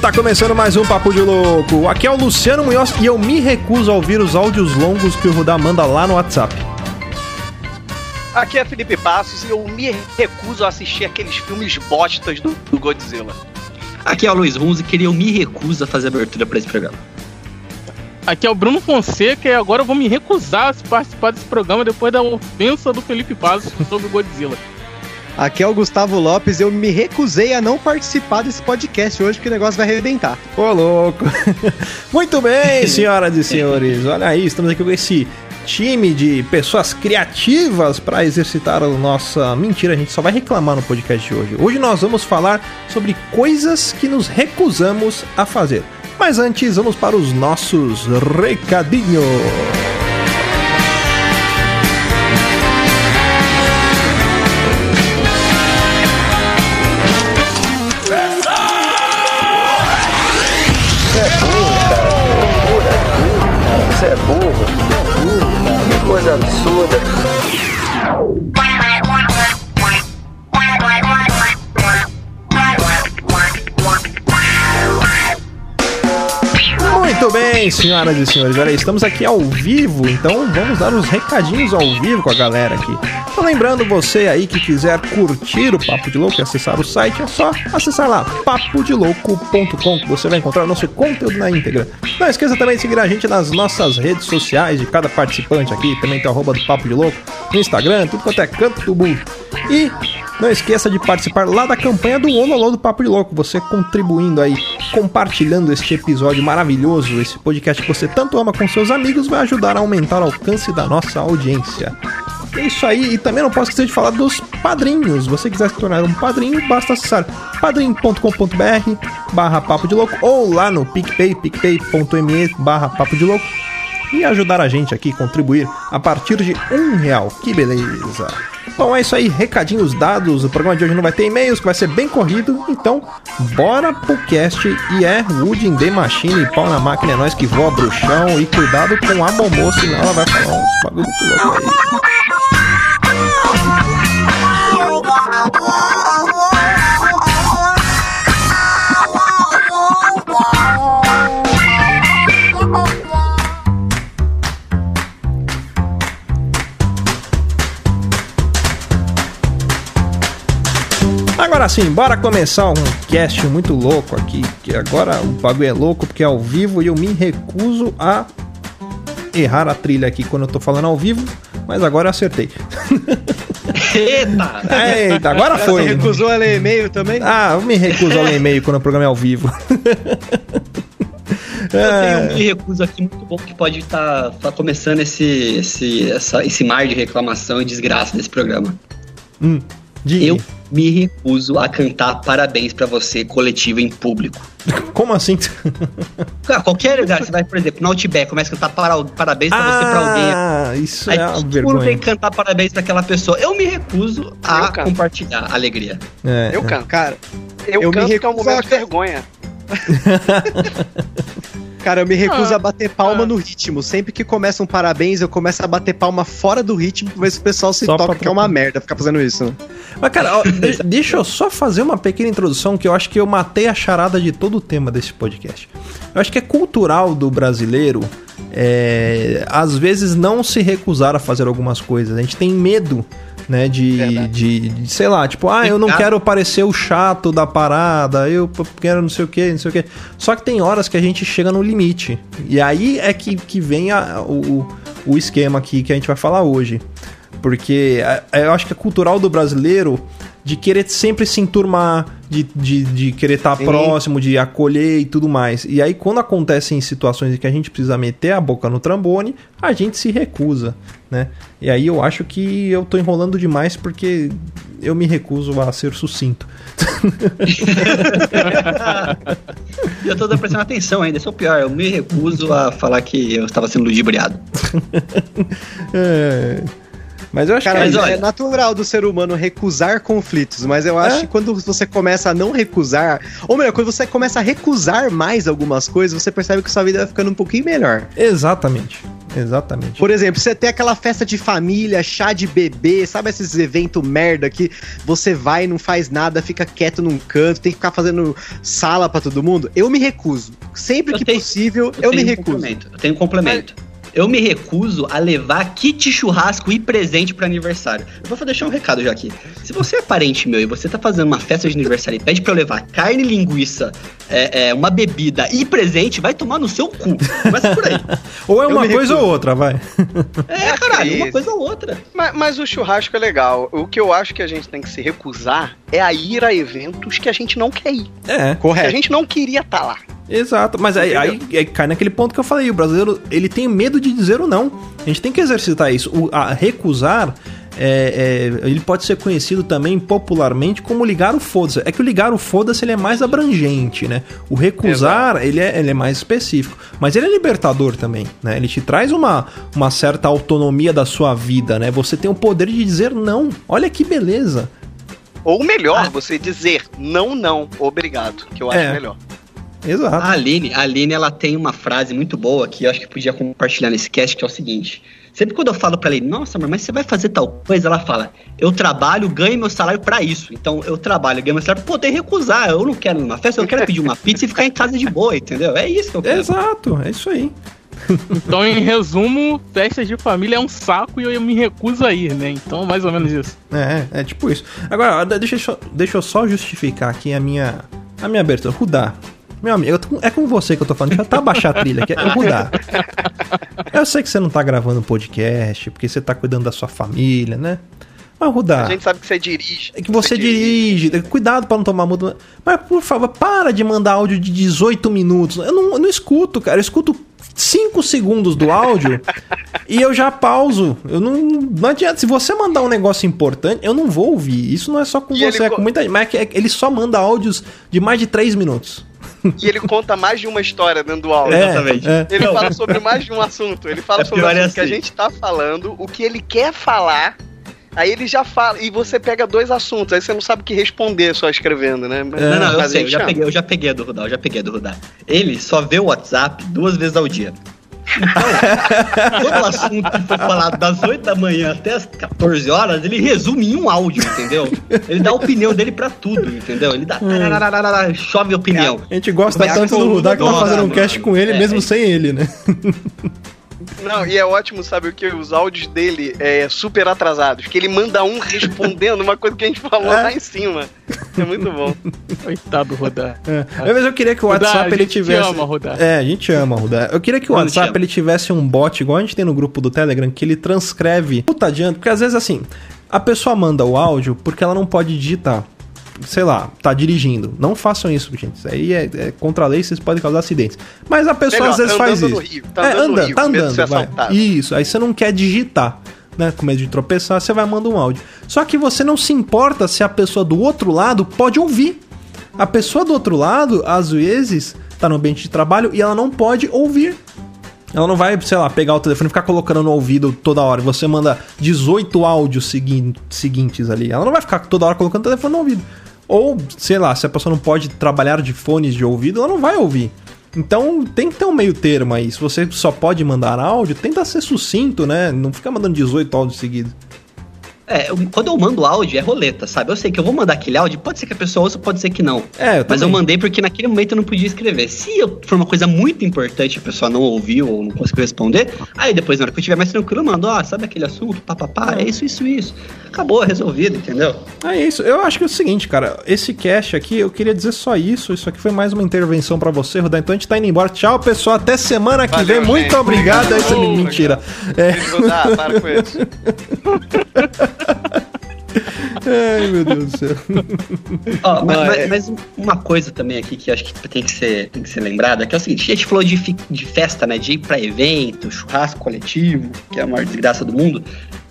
Tá começando mais um Papo de Louco. Aqui é o Luciano Munhoz e eu me recuso a ouvir os áudios longos que o Rudá manda lá no WhatsApp. Aqui é Felipe Passos e eu me recuso a assistir aqueles filmes bostas do, do Godzilla. Aqui é o Luiz Runzi e eu me recuso a fazer abertura para esse programa. Aqui é o Bruno Fonseca e agora eu vou me recusar a participar desse programa depois da ofensa do Felipe Passos sobre o Godzilla. Aqui é o Gustavo Lopes. Eu me recusei a não participar desse podcast hoje, porque o negócio vai arrebentar. Ô, louco. Muito bem, senhoras e senhores. Olha aí, estamos aqui com esse time de pessoas criativas para exercitar a nossa. Mentira, a gente só vai reclamar no podcast de hoje. Hoje nós vamos falar sobre coisas que nos recusamos a fazer. Mas antes, vamos para os nossos recadinhos. Absurda. Bem, senhoras e senhores, olha estamos aqui ao vivo, então vamos dar os recadinhos ao vivo com a galera aqui. Então, lembrando você aí que quiser curtir o Papo de Louco e acessar o site, é só acessar lá, papodelouco.com, que você vai encontrar o nosso conteúdo na íntegra. Não esqueça também de seguir a gente nas nossas redes sociais de cada participante aqui, também tem o arroba do Papo de Louco, no Instagram, tudo quanto é canto do burro. E não esqueça de participar lá da campanha do Ololô do Papo de Louco, você contribuindo aí, compartilhando este episódio maravilhoso, esse podcast que você tanto ama com seus amigos, vai ajudar a aumentar o alcance da nossa audiência. É isso aí, e também não posso esquecer de falar dos padrinhos. Se você quiser se tornar um padrinho, basta acessar padrim.com.br barra papo de louco ou lá no PicPay, picpay.me barra papo de louco e ajudar a gente aqui, contribuir a partir de um real. Que beleza! Bom, é isso aí, recadinhos dados. O programa de hoje não vai ter e-mails, que vai ser bem corrido. Então, bora pro cast. E é Wood in the Machine, pau na máquina, é nós que voa bruxão. E cuidado com a Momô, senão ela vai falar uns bagulho muito louco aí. Agora sim, bora começar um cast muito louco aqui. Que agora o bagulho é louco porque é ao vivo e eu me recuso a errar a trilha aqui quando eu tô falando ao vivo, mas agora eu acertei. Eita! Eita, agora Você foi. recusou a ler e-mail também? Ah, eu me recuso a ler e-mail quando o programa é ao vivo. Eu tenho um me recuso aqui muito bom que pode estar começando esse, esse, essa- esse mar de reclamação e desgraça desse programa. Hum, diga. Eu me recuso a cantar parabéns pra você coletivo em público. Como assim? Cara, qualquer lugar, você vai, por exemplo, no Outback, começa a cantar para- parabéns pra você pra alguém. Ah, isso Aí é uma vergonha. que cantar parabéns pra aquela pessoa. Eu me recuso a canto. compartilhar a alegria. É, Eu é. canto. Cara, Eu, Eu me canto que é um recuso momento a de vergonha. cara, eu me recuso Ah, a bater palma ah. no ritmo. Sempre que começa um parabéns, eu começo a bater palma fora do ritmo pra ver se o pessoal se Só toca, pra que é uma merda ficar fazendo isso, né? Mas, cara, ó, de- deixa eu só fazer uma pequena introdução que eu acho que eu matei a charada de todo o tema desse podcast. Eu acho que é cultural do brasileiro, é, às vezes, não se recusar a fazer algumas coisas. A gente tem medo, né, de, de, de, sei lá, tipo, ah, eu não quero parecer o chato da parada, eu quero não sei o que, não sei o que. Só que tem horas que a gente chega no limite. E aí é que, que vem a- o, o esquema aqui que a gente vai falar hoje. Porque eu acho que é cultural do brasileiro de querer sempre se enturmar, de, de, de querer estar Sim. próximo, de acolher e tudo mais. E aí, quando acontecem situações em que a gente precisa meter a boca no trambone, a gente se recusa, né? E aí eu acho que eu tô enrolando demais porque eu me recuso a ser sucinto. Eu tô prestando atenção ainda, esse é o pior. Eu me recuso a falar que eu estava sendo ludibriado. É. Mas eu acho Cara, que mas Mas olha- é natural do ser humano recusar conflitos, mas eu acho É? que quando você começa a não recusar, ou melhor, quando você começa a recusar mais algumas coisas, você percebe que sua vida vai ficando um pouquinho melhor. Exatamente. Exatamente. Por exemplo, você tem aquela festa de família, chá de bebê, sabe esses eventos merda que você vai, não faz nada, fica quieto num canto, tem que ficar fazendo sala pra todo mundo? Eu me recuso. Sempre Eu que tenho- possível, eu, me tenho um recuso. complemento, Eu tenho um complemento. Eu me recuso a levar kit churrasco e presente para aniversário. Eu vou deixar um recado já aqui. Se você é parente meu e você tá fazendo uma festa de aniversário e pede pra eu levar carne, linguiça, é, é, uma bebida e presente, vai tomar no seu cu. Começa por aí. Ou é uma coisa ou outra, vai. É, caralho, uma coisa ou outra. Mas, mas o churrasco é legal. O que eu acho que a gente tem que se recusar é a ir a eventos que a gente não quer ir. É, Que a Correto. gente não queria estar lá. Exato. Mas aí, aí, aí cai naquele ponto que eu falei, o brasileiro, ele tem medo de dizer o não. A gente tem que exercitar isso. O, a recusar, é, é, ele pode ser conhecido também popularmente como ligar o foda-se. É que o ligar o foda-se ele é mais abrangente, né? O recusar, ele é, ele é mais específico. Mas ele é libertador também, né? Ele te traz uma, uma certa autonomia da sua vida, né? Você tem o poder de dizer não. Olha que beleza. Ou melhor, Ah. você dizer não, não, obrigado, que eu acho É. melhor. Exato. A Aline, a Aline, ela tem uma frase muito boa que eu acho que podia compartilhar nesse cast, que é o seguinte. Sempre quando eu falo pra ela, nossa, amor, mas você vai fazer tal coisa, ela fala, eu trabalho, ganho meu salário pra isso. Então eu trabalho, ganho meu salário pra poder recusar. Eu não quero ir numa festa, eu quero pedir uma pizza e ficar em casa de boa, entendeu? É isso que eu quero. Exato, é isso aí. Então, em resumo, festas de família é um saco e eu me recuso a ir, né? Então, mais ou menos isso. É, é tipo isso. Agora, deixa, eu só- deixa eu só justificar aqui a minha, a minha abertura. Rudá, meu amigo, eu tô é com você que eu tô falando. Deixa eu até abaixar a trilha aqui. É, Rudá. Eu sei que você não tá gravando podcast, porque você tá cuidando da sua família, né? Mas, Rudá, A gente sabe que você dirige. é que você dirige, cuidado pra não tomar multa. Mas, por favor, para de mandar áudio de 18 minutos. Eu não, eu não escuto, cara. Eu escuto 5 segundos do áudio e eu já pauso. Eu não, não adianta. Se você mandar um negócio importante, eu não vou ouvir. Isso não é só com E você, é co- com muita gente. Mas é é que ele só manda áudios de mais de 3 minutos. E ele conta mais de uma história dentro do áudio. É, Exatamente. é. Ele Não. fala sobre mais de um assunto. Ele fala É sobre o é assunto que a assim. gente tá falando, o que ele quer falar. Aí ele já fala, e você pega dois assuntos, aí você não sabe o que responder só escrevendo, né? Mas, Não, não, eu sei, eu já, peguei, eu já peguei a do Rudá, eu já peguei a do Rudá. Ele só vê o WhatsApp duas vezes ao dia. Então, todo assunto que foi falado das 8 da manhã até as 14 horas, ele resume em um áudio, entendeu? Ele dá a opinião dele pra tudo, entendeu? Ele dá. tararararara, chove opinião. A gente gosta tanto do Rudá que tá do fazendo um cast com ele, É, mesmo sem ele, né? Não, e é ótimo, sabe o que? Os áudios dele é super atrasados, que ele manda um respondendo uma coisa que a gente falou É. lá em cima. É muito bom. Coitado, Rodar. É. Mas eu queria que o WhatsApp a ele tivesse. ama, Rudá. É, a gente ama, Rudá. Eu queria que o WhatsApp ele tivesse um bot, igual a gente tem no grupo do Telegram, que ele transcreve. Puta adianta, porque às vezes assim, a pessoa manda o áudio porque ela não pode digitar. Sei lá, tá dirigindo. Não façam isso, gente. Isso aí é, é contra a lei, vocês podem causar acidentes. Mas a pessoa Melhor, às vezes tá faz isso. Rio, tá é, andando Rio, tá andando. Isso, aí você não quer digitar. Né, com medo de tropeçar, você vai mandar um áudio. Só que você não se importa se a pessoa do outro lado pode ouvir. A pessoa do outro lado, às vezes, tá no ambiente de trabalho e ela não pode ouvir. Ela não vai, sei lá, pegar o telefone e ficar colocando no ouvido toda hora. Você manda 18 áudios segui seguintes ali. Ela não vai ficar toda hora colocando o telefone no ouvido. Ou, sei lá, se a pessoa não pode trabalhar de fones de ouvido, ela não vai ouvir. Então tem que ter um meio termo aí. Se você só pode mandar áudio, tenta ser sucinto, né? Não fica mandando 18 áudios seguidos. É, eu- quando eu mando áudio é roleta, sabe? Eu sei que eu vou mandar aquele áudio, pode ser que a pessoa ouça, pode ser que não. É, eu Mas eu mandei porque naquele momento eu não podia escrever. Se eu- for uma coisa muito importante e a pessoa não ouviu ou não conseguiu responder, aí depois, na hora que eu estiver mais tranquilo, eu mando, ó, sabe aquele assunto, papapá, é isso, isso, isso. Acabou, é resolvido, entendeu? É isso. Eu acho que é o seguinte, cara. Esse cast aqui, eu queria dizer só isso. Isso aqui foi mais uma intervenção pra você, Rodar. Então a gente tá indo embora. Tchau, pessoal. Até semana que Valeu, vem. Muito gente. obrigado. Essa é mentira. É. Godá, para com isso. Ai, meu Deus do céu. Ó, mas, Não, mas- é- mas uma coisa também aqui que eu acho que tem que ser, tem que ser lembrada, que é o seguinte, a gente falou de, de festa, né? De ir pra evento, churrasco coletivo, que é a maior desgraça do mundo.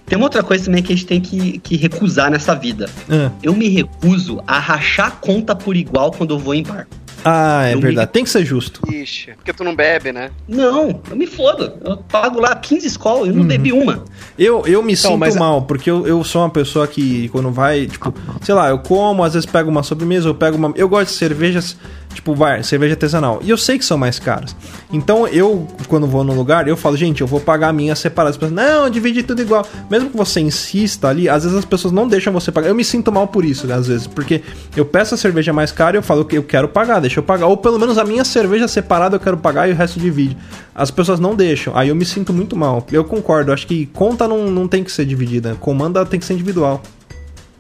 Tem uma outra coisa também que a gente tem que, que recusar nessa vida. Ah, Eu me recuso a rachar a conta por igual quando eu vou em bar. Ah, é Não me- verdade. Tem que ser justo. Ixi, porque tu não bebe, né? Não, eu me fodo. Eu pago lá 15 escolas e não bebi uma. Eu, eu me sinto mas mal, porque eu, eu sou uma pessoa que, quando vai, tipo, sei lá, eu como, às vezes pego uma sobremesa, eu pego uma. Eu gosto de cervejas, tipo, vai, cerveja artesanal. E eu sei que são mais caras. Então eu, quando vou num lugar, eu falo, gente, eu vou pagar a minha separada. As pessoas, não, divide tudo igual. Mesmo que você insista ali, às vezes as pessoas não deixam você pagar. Eu me sinto mal por isso, às vezes, porque eu peço a cerveja mais cara e eu falo que eu quero pagar, deixa eu pagar. Ou pelo menos a minha cerveja separada eu quero pagar e o resto divide. As pessoas não deixam. Aí eu me sinto muito mal. Eu concordo, acho que conta não, não tem que ser dividida. Comanda tem que ser individual.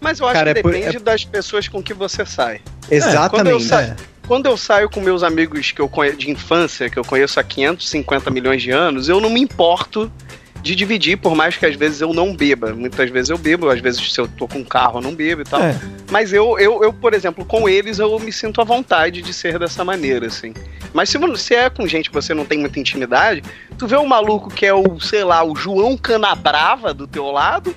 Mas eu acho Cara, que é por- depende das pessoas com que você sai. quando eu Exatamente. saio- Quando eu saio com meus amigos que eu conhe... de infância, que eu conheço há 550 milhões de anos, eu não me importo de dividir, por mais que às vezes eu não beba. Muitas vezes eu bebo, às vezes se eu tô com um carro eu não bebo e tal. É. Mas eu, eu, eu, por exemplo, com eles eu me sinto à vontade de ser dessa maneira, assim. Mas se, vo- se é com gente que você não tem muita intimidade, tu vê um maluco que é o, sei lá, o João Canabrava do teu lado.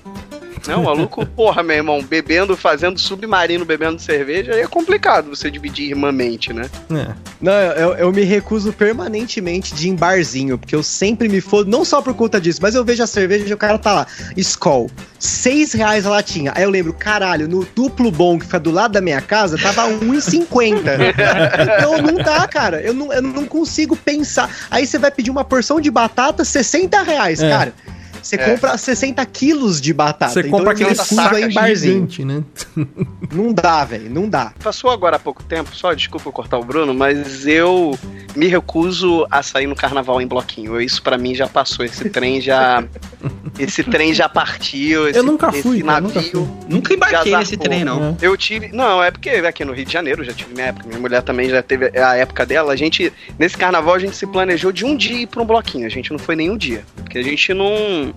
Não, maluco, porra, meu irmão, bebendo, fazendo submarino, bebendo cerveja, aí é complicado você dividir irmãmente, né? É. Não, eu, eu me recuso permanentemente de ir em barzinho, porque eu sempre me fodo, não só por conta disso, mas eu vejo a cerveja e o cara tá lá, Skol, seis reais a latinha. Aí eu lembro, caralho, no duplo bom que fica do lado da minha casa, tava 1,50. então não dá, cara, eu não, eu não consigo pensar. Aí você vai pedir uma porção de batata, 60 reais, É. cara. Você É. compra 60 quilos de batata. Você então compra aquele saco em barzinho. gigante, né? Não dá, velho, não dá. Passou agora há pouco tempo, só desculpa eu cortar o Bruno, mas eu me recuso a sair no carnaval em bloquinho. Isso pra mim já passou, esse trem já. esse trem já partiu. Esse, Eu nunca fui, navio. nunca fui. Nunca embarquei nesse trem, não. É. Eu tive. Não, é porque aqui no Rio de Janeiro já tive minha época. Minha mulher também já teve a época dela. A gente. Nesse carnaval a gente se planejou de um dia ir pra um bloquinho. A gente não foi nenhum dia. Porque a gente não.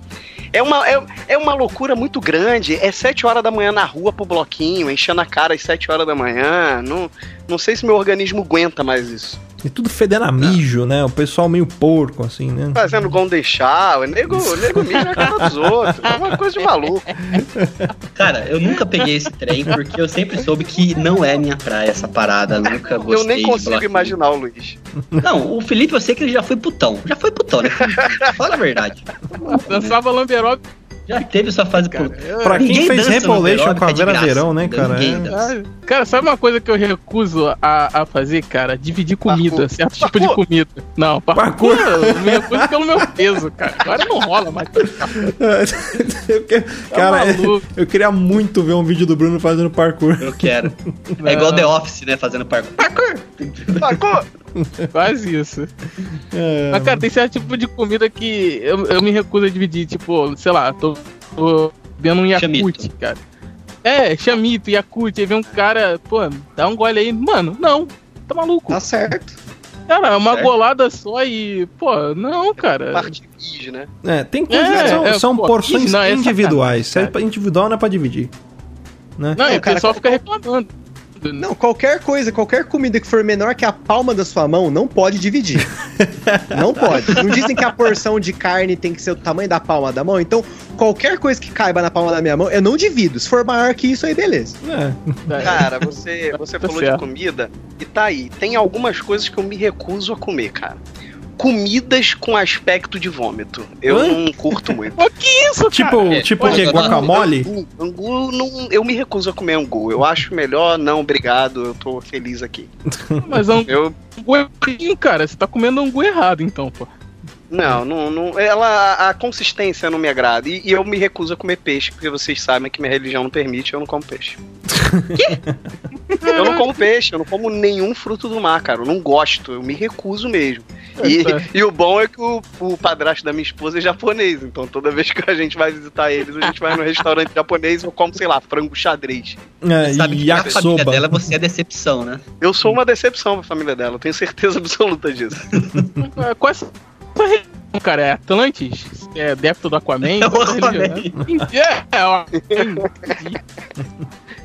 É uma, é, é uma loucura muito grande. É sete horas da manhã na rua pro bloquinho, enchendo a cara às sete horas da manhã. Não, não sei se meu organismo aguenta mais isso. E tudo fedendo a mijo, né? O pessoal meio porco, assim, né? Fazendo golden shower, nego, nego mija na cara dos outros. É uma coisa de maluco. Cara, eu nunca peguei esse trem porque eu sempre soube que não é minha praia essa parada. Nunca gostei Eu nem consigo imaginar o Luiz. Não, o Felipe eu sei que ele já foi putão. Já foi putão, né? Fala a verdade. Dançava Lamberov. Já teve sua fase Cara, puta. eu- Pra quem fez Verônica com a de Vera graça. Verão, né, cara? É. Cara, sabe uma coisa que eu recuso a, a fazer, cara? Dividir comida, Parkour. certo tipo de Parkour. comida. Não, parkour, eu me recuso pelo meu peso, cara. Agora não rola mais. Eu que- Cara, Tá maluco. eu queria muito ver um vídeo do Bruno fazendo parkour. Eu quero. É igual The Office, né? Fazendo parkour. Parkour! Sacou? Quase isso. É, Mas, cara, tem certo tipo de comida que eu, eu me recuso a dividir. Tipo, sei lá, tô, tô vendo um Yakut, Chamito. cara. É, chamito, Yakut. Aí vem um cara, pô, dá um gole aí. Mano, não. Tá maluco. Tá certo. Cara, é uma Certo. golada só e. Pô, não, cara. Parte bis, né? É, tem coisas É, que são, é, são pô, porções não, é individuais. Se sacanagem, é pra individual, não é pra dividir. Né? Não, e o cara, pessoal fica reclamando. Não, qualquer coisa, qualquer comida que for menor que a palma da sua mão, não pode dividir. não pode. Não dizem que a porção de carne tem que ser o tamanho da palma da mão, então qualquer coisa que caiba na palma da minha mão, eu não divido. Se for maior que isso, aí beleza. É. Cara, você, você Tá falou de comida e tá aí. Tem algumas coisas que eu me recuso a comer, cara. Comidas com aspecto de vômito. Eu Hã? não curto muito. Pô, que isso, Tipo, cara? É, tipo o pô, que? Guacamole? Angu, angu não, eu me recuso a comer angu. Eu acho melhor, não, obrigado, eu tô feliz aqui. Mas angu Eu. é ruim, cara. Você tá comendo angu errado, então, pô. Não, não, não ela, a consistência não me agrada. E, e eu me recuso a comer peixe, porque vocês sabem que minha religião não permite, eu não como peixe. eu não como peixe, eu não como nenhum fruto do mar, cara. Eu não gosto, eu me recuso mesmo. E, Tá. e o bom é que o, o padrasto da minha esposa é japonês, então toda vez que a gente vai visitar eles, a gente vai no restaurante japonês e eu como, sei lá, frango xadrez. É, Sabe e que a família dela você é decepção, né? Eu sou uma decepção pra família dela, eu tenho certeza absoluta disso. É, cara? É Atlantis? É adepto do Aquaman? É o é Aquaman. religião? É, é, ó.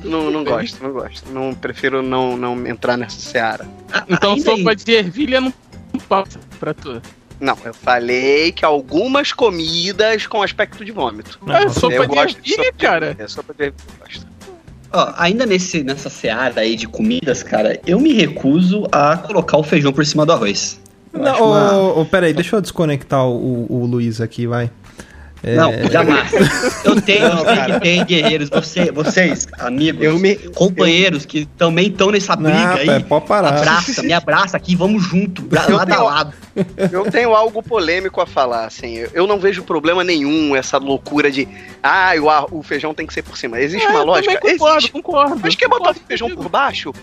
Não, não gosto, não gosto. Não, prefiro não, não entrar nessa seara. Então Ainda sopa aí. de ervilha não passa pra tu. Não, eu falei que algumas comidas com aspecto de vômito. É, Nossa, sopa eu de gosto de ervilha, sopa de cara. ervilha, sopa de ervilha eu gosto. Ó, ainda nesse, nessa seara aí de comidas, cara, eu me recuso a colocar o feijão por cima do arroz. Não, ô, ô, peraí, deixa eu desconectar o, o Luiz aqui, vai. É, Não, jamais. Eu tenho, Não, eu que tem guerreiros, você, vocês, amigos, Eu me- companheiros que também estão nessa briga Não, aí. pé, pode parar. Abraça, me abraça aqui, vamos junto, Eu lado a tenho- lado. Eu tenho algo polêmico a falar, assim. Eu- Eu não vejo problema nenhum essa loucura de. Ah, o, ar- o feijão tem que ser por cima. Existe É, uma eu lógica? concordo, Existe. concordo. Mas quer botar o feijão por baixo?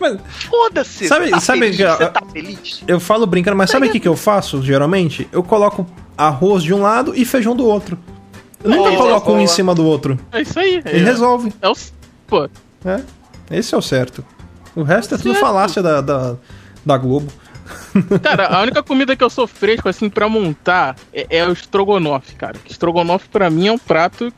Foda-se. Sabe- você tá sabe feliz? que- Você tá feliz? eu falo brincando, mas sabe o que, que eu faço, geralmente? Eu coloco arroz de um lado e feijão do outro. Nunca Boa, coloco um em cima do outro. É isso aí. Ele é, resolve. é o. Pô, É, esse é o certo. O resto é tudo Certo. falácia da, da, da Globo. cara, a única comida que eu sou fresco assim pra montar é, é o estrogonofe, cara. Estrogonofe pra mim é um prato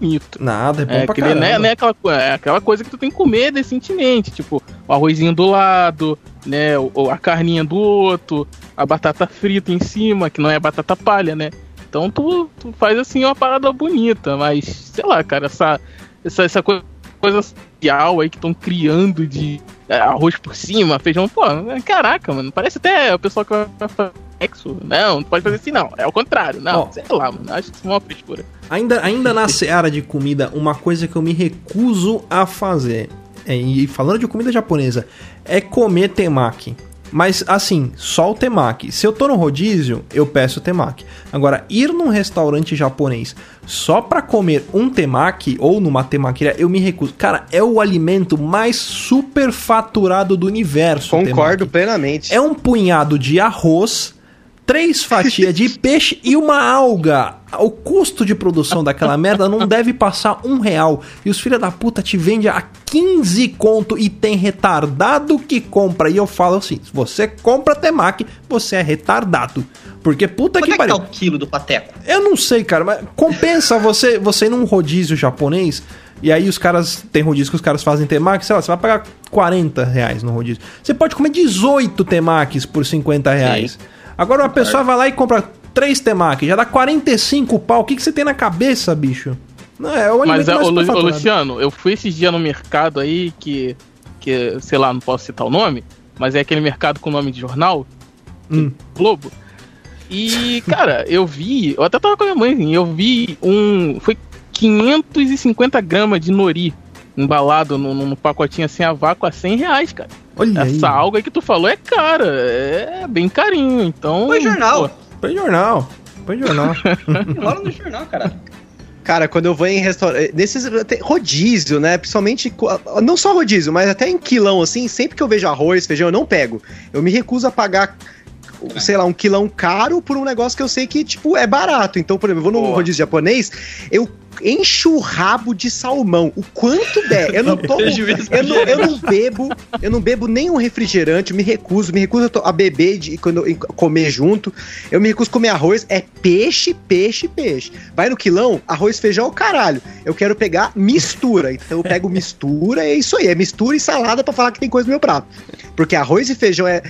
bonito. Nada, é bom É, pra aquele, caramba. né, né, aquela, é aquela coisa que tu tem que comer decentemente, tipo, o arrozinho do lado, né, o- a carninha do outro, a batata frita em cima, que não é batata palha, né? Então tu, tu faz assim uma parada bonita, mas sei lá, cara, essa essa, essa coi- coisa social aí que estão criando de é, arroz por cima, feijão, pô, é, caraca, mano, parece até o pessoal que vai fazer sexo. Não, não pode fazer assim não, é o contrário, não, sei lá, mano, acho isso uma frescura. Ainda, ainda na seara de comida, uma coisa que eu me recuso a fazer, é, e falando de comida japonesa, é comer temaki. Mas assim, só o temaki. Se eu tô no rodízio, eu peço temaki. Agora, ir num restaurante japonês só pra comer um temaki ou numa temaqueira, eu me recuso. Cara, é o alimento mais superfaturado do universo. o Concordo plenamente. É um punhado de arroz, três fatias de peixe e uma alga. O custo de produção daquela merda não deve passar um real. E os filha da puta te vendem a 15 conto e tem retardado que compra. E eu falo assim: se você compra temaki, você é retardado. Porque puta Quanto que é que tá pariu. o quilo do pateco? Eu não sei, cara, mas compensa você, você ir num rodízio japonês e aí os caras. Tem rodízio que os caras fazem temaki, sei lá, você vai pagar 40 reais no rodízio. Você pode comer 18 temakis por 50 reais. Agora uma pessoa vai lá e compra 3 temakis, já dá 45 pau. O que, que você tem na cabeça, bicho? Não, é o Mas, é, mais ô, ô. Luciano, eu fui esses dias no mercado aí que, que, sei lá, não posso citar o nome, mas é aquele mercado com nome de jornal, Hum. Globo. E, cara, eu vi, eu até tava com a minha mãe, assim, eu vi um. Foi 550 gramas de nori embalado no, no pacotinho assim a vácuo a 100 reais, cara. Olha aí. Essa alga aí que tu falou é cara, é bem carinho, então. Põe jornal. pô, Põe jornal. Põe jornal. Rola no jornal, cara. Cara, quando eu vou em restaurante. Nesses. Rodízio, né? Principalmente. Não só rodízio, mas até em quilão, assim. Sempre que eu vejo arroz, feijão, eu não pego. Eu me recuso a pagar. Sei lá, um quilão caro por um negócio que eu sei que, tipo, é barato. Então, por exemplo, eu vou num Boa. rodízio japonês, eu encho o rabo de salmão. O quanto der. Eu não tomo. Eu não, eu não bebo, eu não bebo nenhum refrigerante, eu me recuso, me recuso a, beber de, quando comer junto. Eu me recuso a comer arroz, é peixe, peixe, peixe. Vai no quilão, arroz, feijão, é o caralho. Eu quero pegar mistura. Então eu pego mistura, é isso aí, é mistura e salada pra falar que tem coisa no meu prato. Porque arroz e feijão é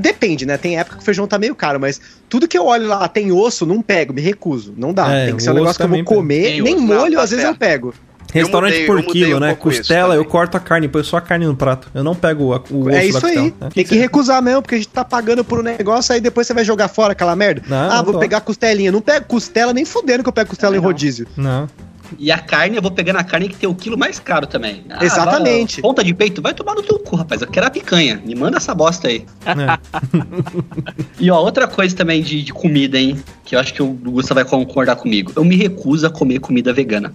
depende, né? Tem época que o feijão tá meio caro, mas tudo que eu olho lá tem osso, não pego, me recuso. Não dá. É, tem que ser um negócio que eu vou comer, Tem nem osso, molho, não, tá às vezes eu pego. Restaurante mudei- por quilo, um né? Costela, eu corto a carne, põe só a carne no prato. Eu não pego a- o osso É isso da aí. costela. Tem que recusar mesmo, porque a gente tá pagando por um negócio, aí depois você vai jogar fora aquela merda. Não, ah, não vou tô. pegar costelinha. Não pego costela nem fudendo que eu pego costela em Não. rodízio. Não. E a carne, eu vou pegando a carne que tem o quilo mais caro também. Ah, Exatamente. vai- Ponta de peito, vai tomar no teu cu, rapaz. Eu quero a picanha. Me manda essa bosta aí. É. E ó, outra coisa também de, de comida, hein? Que eu acho que o Gusta vai concordar comigo. Eu me recuso a comer comida vegana.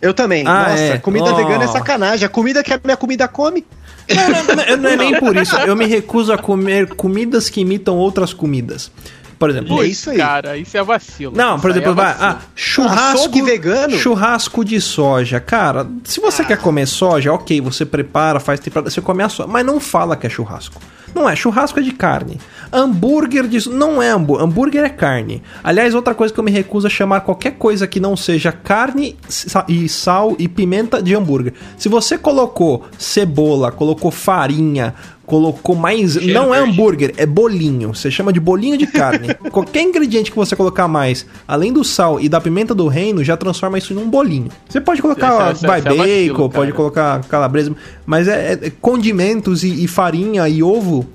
Eu também. Ah, Nossa, é. comida Oh. vegana é sacanagem. A comida que a minha comida come. Não, não é nem por isso. Eu me recuso a comer comidas que imitam outras comidas. Por exemplo, É isso aí. Cara, isso é vacilo. Não, por exemplo, é vai, ah, churrasco vegano? Churrasco de soja. Cara, se você quer comer soja, OK, você prepara, faz temporada, você come a soja, mas não fala que é churrasco. Não é, churrasco é de carne. Hambúrguer de não é hambúrguer, hambúrguer é carne. Aliás, outra coisa que eu me recuso a chamar qualquer coisa que não seja carne e sal e pimenta de hambúrguer. Se você colocou cebola, colocou farinha, colocou mais. Cheiro não é verde. hambúrguer, é bolinho. Você chama de bolinho de carne. Qualquer ingrediente que você colocar mais, além do sal e da pimenta do reino, já transforma isso em um bolinho. Você pode colocar é- é bacon, pode colocar calabresa, mas é, é- condimentos e, e farinha e ovo.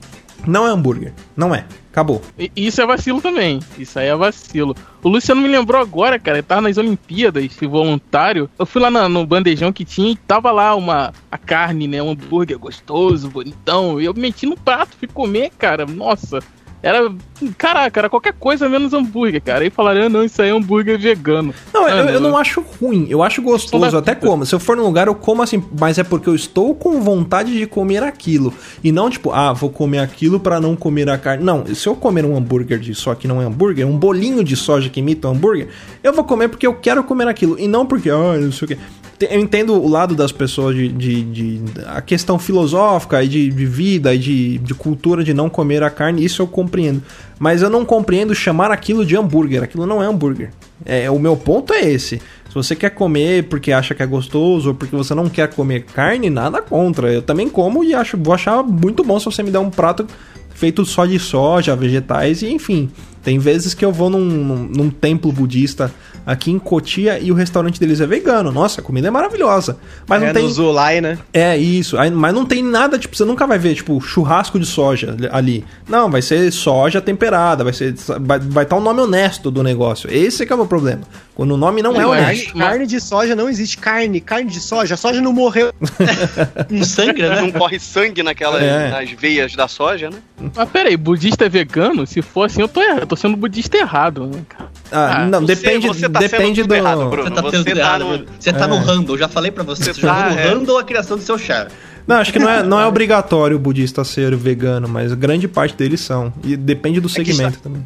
Não é hambúrguer. Não é. Acabou. E- Isso é vacilo também. Isso aí é vacilo. O Luciano me lembrou agora, cara. Eu tava nas Olimpíadas, fui voluntário. Eu fui lá no bandejão que tinha e tava lá uma a carne, né? Um hambúrguer gostoso, bonitão. E eu meti no prato, fui comer, cara. Nossa. Era. Caraca, era qualquer coisa menos hambúrguer, cara. Aí falaram, ah, não, isso aí é hambúrguer vegano. Não, eu, Mano, eu não acho ruim, eu acho gostoso, da até como. Se eu for num lugar, eu como assim, mas é porque eu estou com vontade de comer aquilo. E não tipo, ah, vou comer aquilo pra não comer a carne. Não, se eu comer um hambúrguer de só que não é hambúrguer, um bolinho de soja que imita um hambúrguer, eu vou comer porque eu quero comer aquilo. E não porque, ah, não sei o quê. Eu entendo o lado das pessoas de. de, de- a questão filosófica e de, de vida e de, de cultura de não comer a carne, isso eu compreendo. Mas eu não compreendo chamar aquilo de hambúrguer. Aquilo não é hambúrguer. É, o meu ponto é esse. Se você quer comer porque acha que é gostoso ou porque você não quer comer carne, nada contra. Eu também como e acho, vou achar muito bom se você me der um prato feito só de soja, vegetais e enfim. Tem vezes que eu vou num, num, num templo budista aqui em Cotia e o restaurante deles é vegano. Nossa, a comida é maravilhosa. Mas é não tem. no Zulai, né? É isso, Aí- mas não tem nada, tipo, você nunca vai ver, tipo, churrasco de soja ali. Não, vai ser soja temperada, vai ser. Vai estar vai tá o nome honesto do negócio. Esse que é o meu problema. Quando o nome não é Não, é. honesto. Carne, carne de soja não existe. Carne, carne de soja. A soja não morreu. Um sangue, né? Não corre sangue naquelas É. nas veias da soja, né? Mas peraí, budista é vegano? Se for assim, eu tô errado. Eu tô sendo budista errado, né, cara? Ah, Ah, não, você- depende, você tá depende do. errado, Bruno. Você tá Você tendo tá errado, no- Bruno. Você tá É. no random, eu já falei pra você. Você Você joga tá, no é. random a criação do seu char. Não, acho que não é, não é obrigatório o budista ser vegano, mas grande parte deles são. E depende do que segmento também.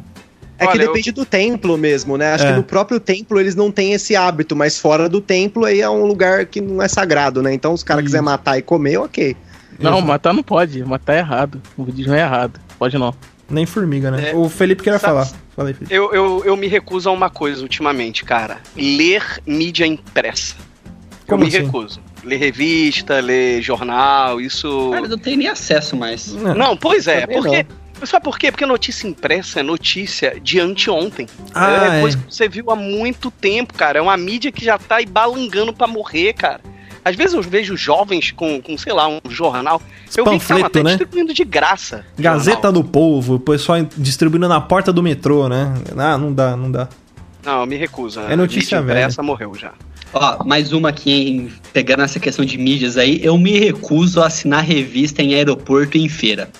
É que Olha, depende do templo mesmo, né? Acho É. que no próprio templo eles não têm esse hábito, mas fora do templo aí é um lugar que não é sagrado, né? Então, se os caras quiserem matar e comer, ok. Não, Exato. matar não pode. Matar é errado. O budismo é errado. Pode não. Nem formiga, né? É. O Felipe queria Sabe- falar. Fala aí, Felipe. Eu, eu, eu me recuso a uma coisa ultimamente, cara. Ler mídia impressa. Como eu me assim? recuso. Ler revista, ler jornal, isso. Cara, eu não tenho nem acesso mais. Não, pois é, Também porque. Sabe por quê? Porque notícia impressa é notícia de anteontem. Ah, é coisa é. que você viu há muito tempo, cara. É uma mídia que já tá aí balangando pra morrer, cara. Às vezes eu vejo jovens com, com sei lá, um jornal. Eu vi que Panfleto, até né? distribuindo de graça. Gazeta jornal. do Povo, o pessoal distribuindo na porta do metrô, né? Ah, não dá, não dá. Não, eu me recuso. É notícia Mídia impressa morreu já. Ó, mais uma aqui, em, pegando essa questão de mídias aí, eu me recuso a assinar revista em aeroporto e em feira.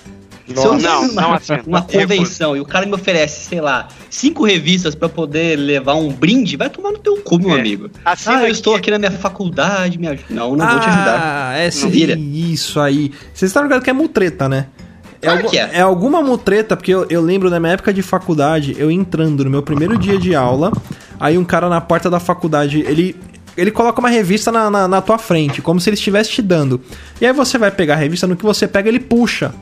Se eu Não, assino não. Uma Recuso. convenção e o cara me oferece, sei lá, cinco revistas pra poder levar um brinde, vai tomar no teu cu, meu É. amigo. Assina Ah, eu aqui. estou aqui na minha faculdade, me ajuda. Não, não vou te ajudar. Ah, é Não vira. isso aí. Vocês estão ligados que é mutreta, né? É, Claro algu- que é. alguma mutreta, porque eu, eu lembro da minha época de faculdade, eu entrando no meu primeiro dia de aula, aí um cara na porta da faculdade, ele. Ele coloca uma revista na, na, na tua frente, como se ele estivesse te dando. E aí você vai pegar a revista, no que você pega, ele puxa.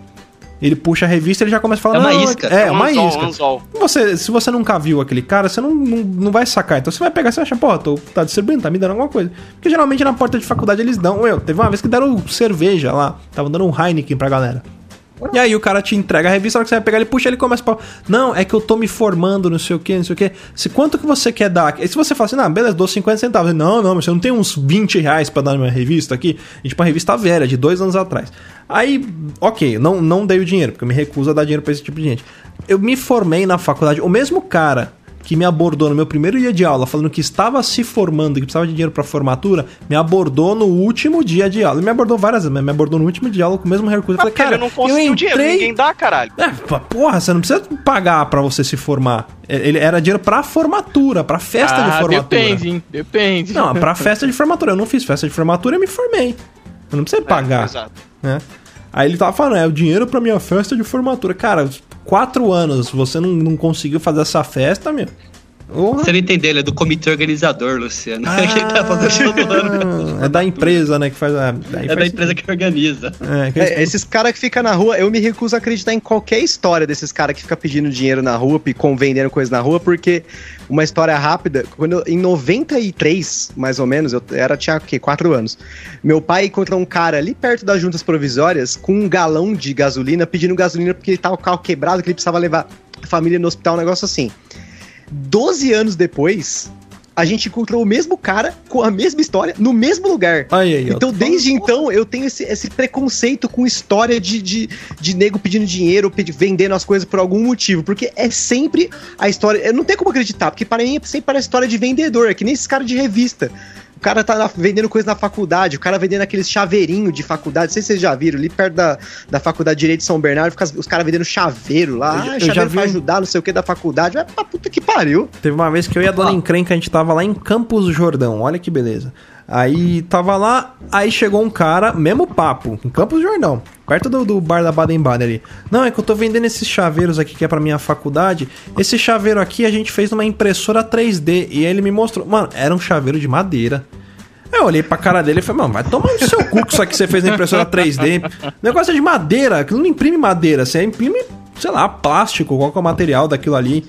Ele puxa a revista e ele já começa a falar. É uma "Não, isca. É, É um uma isca. anzol. Você, se você nunca viu aquele cara, você não, não, não vai sacar. Então você vai pegar você acha, pô, tô, tá distribuindo, tá me dando alguma coisa. Porque geralmente na porta de faculdade eles dão. Eu, teve uma vez que deram cerveja lá, tava dando um Heineken pra galera. E aí o cara te entrega a revista, na hora que você vai pegar, ele puxa, ele começa a falar, não, é que eu tô me formando, não sei o que, não sei o que. Se quanto que você quer dar? E se você fala assim, não, beleza, dou 50 centavos. Não, não, mas você não tem uns 20 reais pra dar na minha revista aqui? E tipo, uma revista velha, de dois anos atrás. Aí, ok, não, não dei o dinheiro, porque eu me recuso a dar dinheiro pra esse tipo de gente. Eu me formei na faculdade, o mesmo cara que me abordou no meu primeiro dia de aula, falando que estava se formando e que precisava de dinheiro pra formatura, me abordou no último dia de aula. Ele me abordou várias vezes, mas me abordou no último dia de aula com o mesmo recurso. Eu falei, cara, ele não conseguiu eu dinheiro, entrei... ninguém dá, caralho. É, porra, você não precisa pagar pra você se formar. Ele era dinheiro pra formatura, pra festa de ah, formatura. depende, hein? Depende. Não, pra festa de formatura. Eu não fiz festa de formatura e me formei. Eu não precisei pagar. É, exato. né? Aí ele tava falando, é o dinheiro pra minha festa de formatura. Cara, quatro anos, você não, não conseguiu fazer essa festa, meu. Porra. Você não entendeu, ele é do comitê organizador, Luciano. Ah, Ele tá fazendo ano. é da empresa, né, que faz a... É da faz- empresa que organiza. É, que É, esses caras que ficam na rua, eu me recuso a acreditar em qualquer história desses caras que ficam pedindo dinheiro na rua, vendendo coisa na rua, porque uma história rápida, quando eu- em 93, mais ou menos, eu era tinha o quê? 4 anos. Meu pai encontrou um cara ali perto das juntas provisórias com um galão de gasolina, pedindo gasolina porque ele tava com o carro quebrado, que ele precisava levar a família no hospital, um negócio assim. 12 anos depois, a gente encontrou o mesmo cara com a mesma história no mesmo lugar. Aí, aí. Então, desde então, eu tenho esse, esse preconceito com história de, de, de nego pedindo dinheiro, pedi- vendendo as coisas por algum motivo. Porque é sempre a história. Não tenho como acreditar, porque para mim é sempre parece história de vendedor, é que nem esses caras de revista. O cara tá na- vendendo coisa na faculdade, o cara vendendo aqueles chaveirinho de faculdade. Não sei se vocês já viram, ali perto da, da faculdade de Direito de São Bernardo, fica os caras vendendo chaveiro lá. Eu já- ah, eu já chaveiro vi pra ajudar, não sei o que, da faculdade. Vai pra puta que pariu. Teve uma vez que eu e a dona Encrenca, a gente tava lá em Campos do Jordão, olha que beleza. Aí tava lá, aí chegou um cara, mesmo papo, em Campos do Jordão, perto do, do bar da Baden-Baden ali. Não, é que eu tô vendendo esses chaveiros aqui que é pra minha faculdade. Esse chaveiro aqui a gente fez numa impressora 3D. E ele me mostrou, mano, era um chaveiro de madeira. Eu olhei pra cara dele e falei, mano, vai tomar no seu cu isso aqui que você fez na impressora 3D. O negócio é de madeira, aquilo não imprime madeira, você imprime, sei lá, plástico, qual que é o material daquilo ali.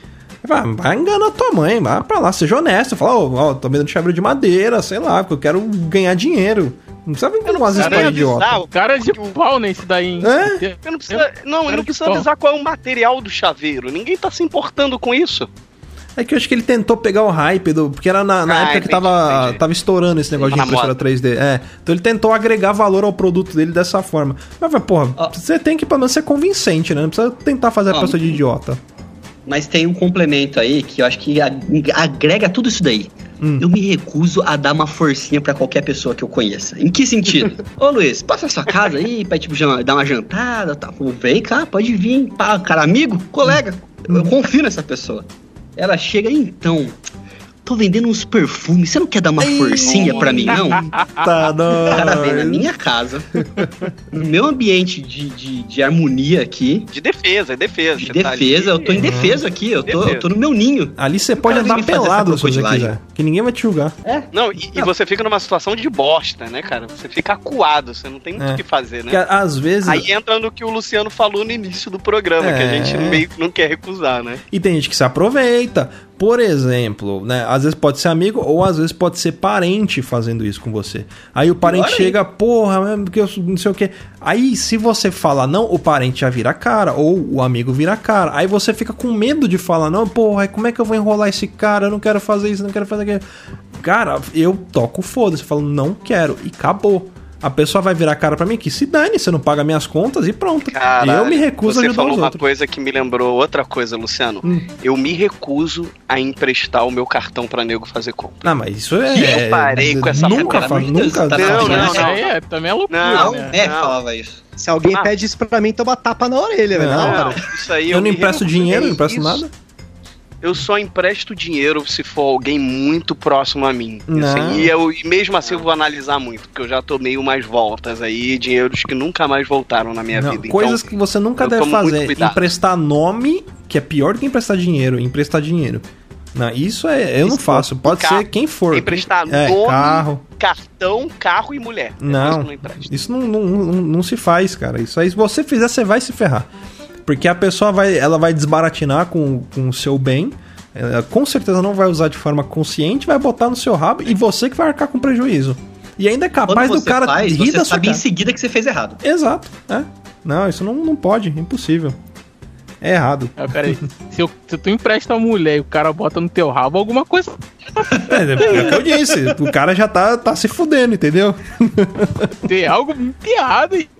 Vai, vai enganar tua mãe, vai pra lá, seja honesto. Fala, ó, ó, tô vendendo chaveiro de madeira, sei lá, porque eu quero ganhar dinheiro. Não precisa vir com umas Cara, histórias é idiota. bizarro, Cara de porque o- pau nesse daí, hein? É? Eu não precisa, não, eu Cara não de precisa avisar qual é o material do chaveiro. Ninguém tá se importando com isso. É que eu acho que ele tentou pegar o hype do. Porque era na, na Ah, época que entendi, tava, entendi. tava estourando esse negócio Tá de na impressora moda. 3D. É. Então ele tentou agregar valor ao produto dele dessa forma. Mas, vai, porra, Ó. você tem que pelo menos ser convincente, né? Não precisa tentar fazer a Ó. pessoa de idiota. Mas tem um complemento aí que eu acho que ag- agrega tudo isso daí. Hum. Eu me recuso a dar uma forcinha pra qualquer pessoa que eu conheça. Em que sentido? Ô Luiz, passa na sua casa aí pra tipo, dar uma jantada, tá? Vem cá, pode vir. Pá, cara, amigo, colega. Eu, eu confio nessa pessoa. Ela chega, então. Tô vendendo uns perfumes. Você não quer dar uma forcinha pra mim, não? Tá, O cara vem na não. minha casa, no meu ambiente de, de, de harmonia aqui, De defesa, é defesa. de Você tá defesa. ali- Eu tô em defesa aqui, eu tô, Defesa. eu tô no meu ninho. Ali você pode andar pelado se você quiser. Que ninguém vai te julgar. Não, e, e você fica numa situação de bosta, né, cara? Você fica acuado, você não tem muito É. o que fazer, Porque né? às vezes. Aí entra no que o Luciano falou no início do programa, que a É. gente meio que não quer recusar, né? E tem gente que se aproveita. Por exemplo, né? Às vezes pode ser amigo ou às vezes pode ser parente fazendo isso com você. Aí o parente chega, porra, mas porque eu não sei o que. Aí se você fala não, o parente já vira cara ou o amigo vira cara. Aí você fica com medo de falar não, porra, como é que eu vou enrolar esse cara? Eu não quero fazer isso, não quero fazer aquilo. Cara, eu toco foda-se, falo não quero e acabou. A pessoa vai virar a cara pra mim que se dane, você não paga minhas contas e pronto. Cara, eu me recuso a você ajudar falou os uma outros. coisa que me lembrou outra coisa, Luciano. Hum. Eu me recuso a emprestar o meu cartão pra nego fazer compra. Não, mas isso é. Eu parei com essa Nunca faz, nunca. Tá Não, falando não, isso? não. Aí é, também é loucura, Não, né? É, Não. falava isso. Se alguém Ah. pede isso pra mim, toma tapa na orelha, velho. Na hora. isso aí Eu não me empresto dinheiro, É não empresto nada. Eu só empresto dinheiro se for alguém muito próximo a mim. Não. Assim, e, eu, e mesmo assim eu vou analisar muito, porque eu já tomei umas voltas aí, dinheiros que nunca mais voltaram na minha Não, vida. coisas então, que você nunca deve fazer. Emprestar nome, que é pior do que emprestar dinheiro. Emprestar dinheiro. Não, isso é. Eu não Isso, faço. Pode carro. ser quem for. Emprestar é, nome, carro. cartão, carro e mulher. É Não. não. Isso não, não, não, não se faz, cara. Isso aí, se você fizer, você vai se ferrar. Porque a pessoa vai, ela vai desbaratinar com, com o seu bem. Ela, com certeza não vai usar de forma consciente, vai botar no seu rabo e você que vai arcar com prejuízo. E ainda é capaz do cara faz, rir você da sua sabe em cara. seguida que você fez errado. Exato, é. Não, isso não, não pode, impossível. É errado. Aí, peraí, se, eu- se tu empresta a mulher e o cara bota no teu rabo, alguma coisa. É, é o que eu disse, o cara já tá, tá se fudendo, entendeu? Tem algo muito errado e.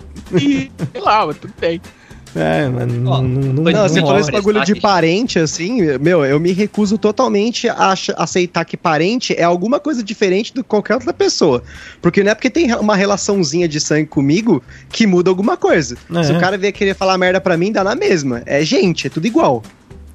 e sei lá, mas tudo bem. É, mas não, Ó, não, não, pois Não, não você falou esse bagulho de parente, assim, meu, eu me recuso totalmente a aceitar que parente é alguma coisa diferente de qualquer outra pessoa. Porque não é porque tem uma relaçãozinha de sangue comigo que muda alguma coisa. É. Se o cara vier querer falar merda pra mim, dá na mesma. É gente, é tudo igual.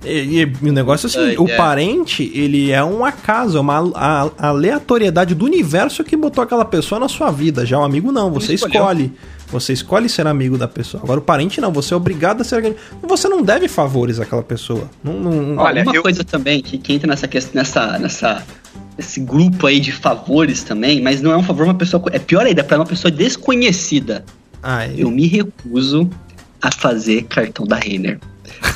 E, e o negócio é o seguinte, É, o é. parente, ele é um acaso, é uma a- aleatoriedade do universo que botou aquela pessoa na sua vida. Já o amigo não, você escolhe. Você escolhe ser amigo da pessoa. Agora, o parente não, você é obrigado a ser amigo. Você não deve favores àquela pessoa. Não, não- Olha, uma eu- coisa também que, que entra nessa questão, nessa, nessa, esse grupo aí de favores também, mas não é um favor uma pessoa. É pior ainda, para uma pessoa desconhecida. Ah, Eu me recuso a fazer cartão da Renner.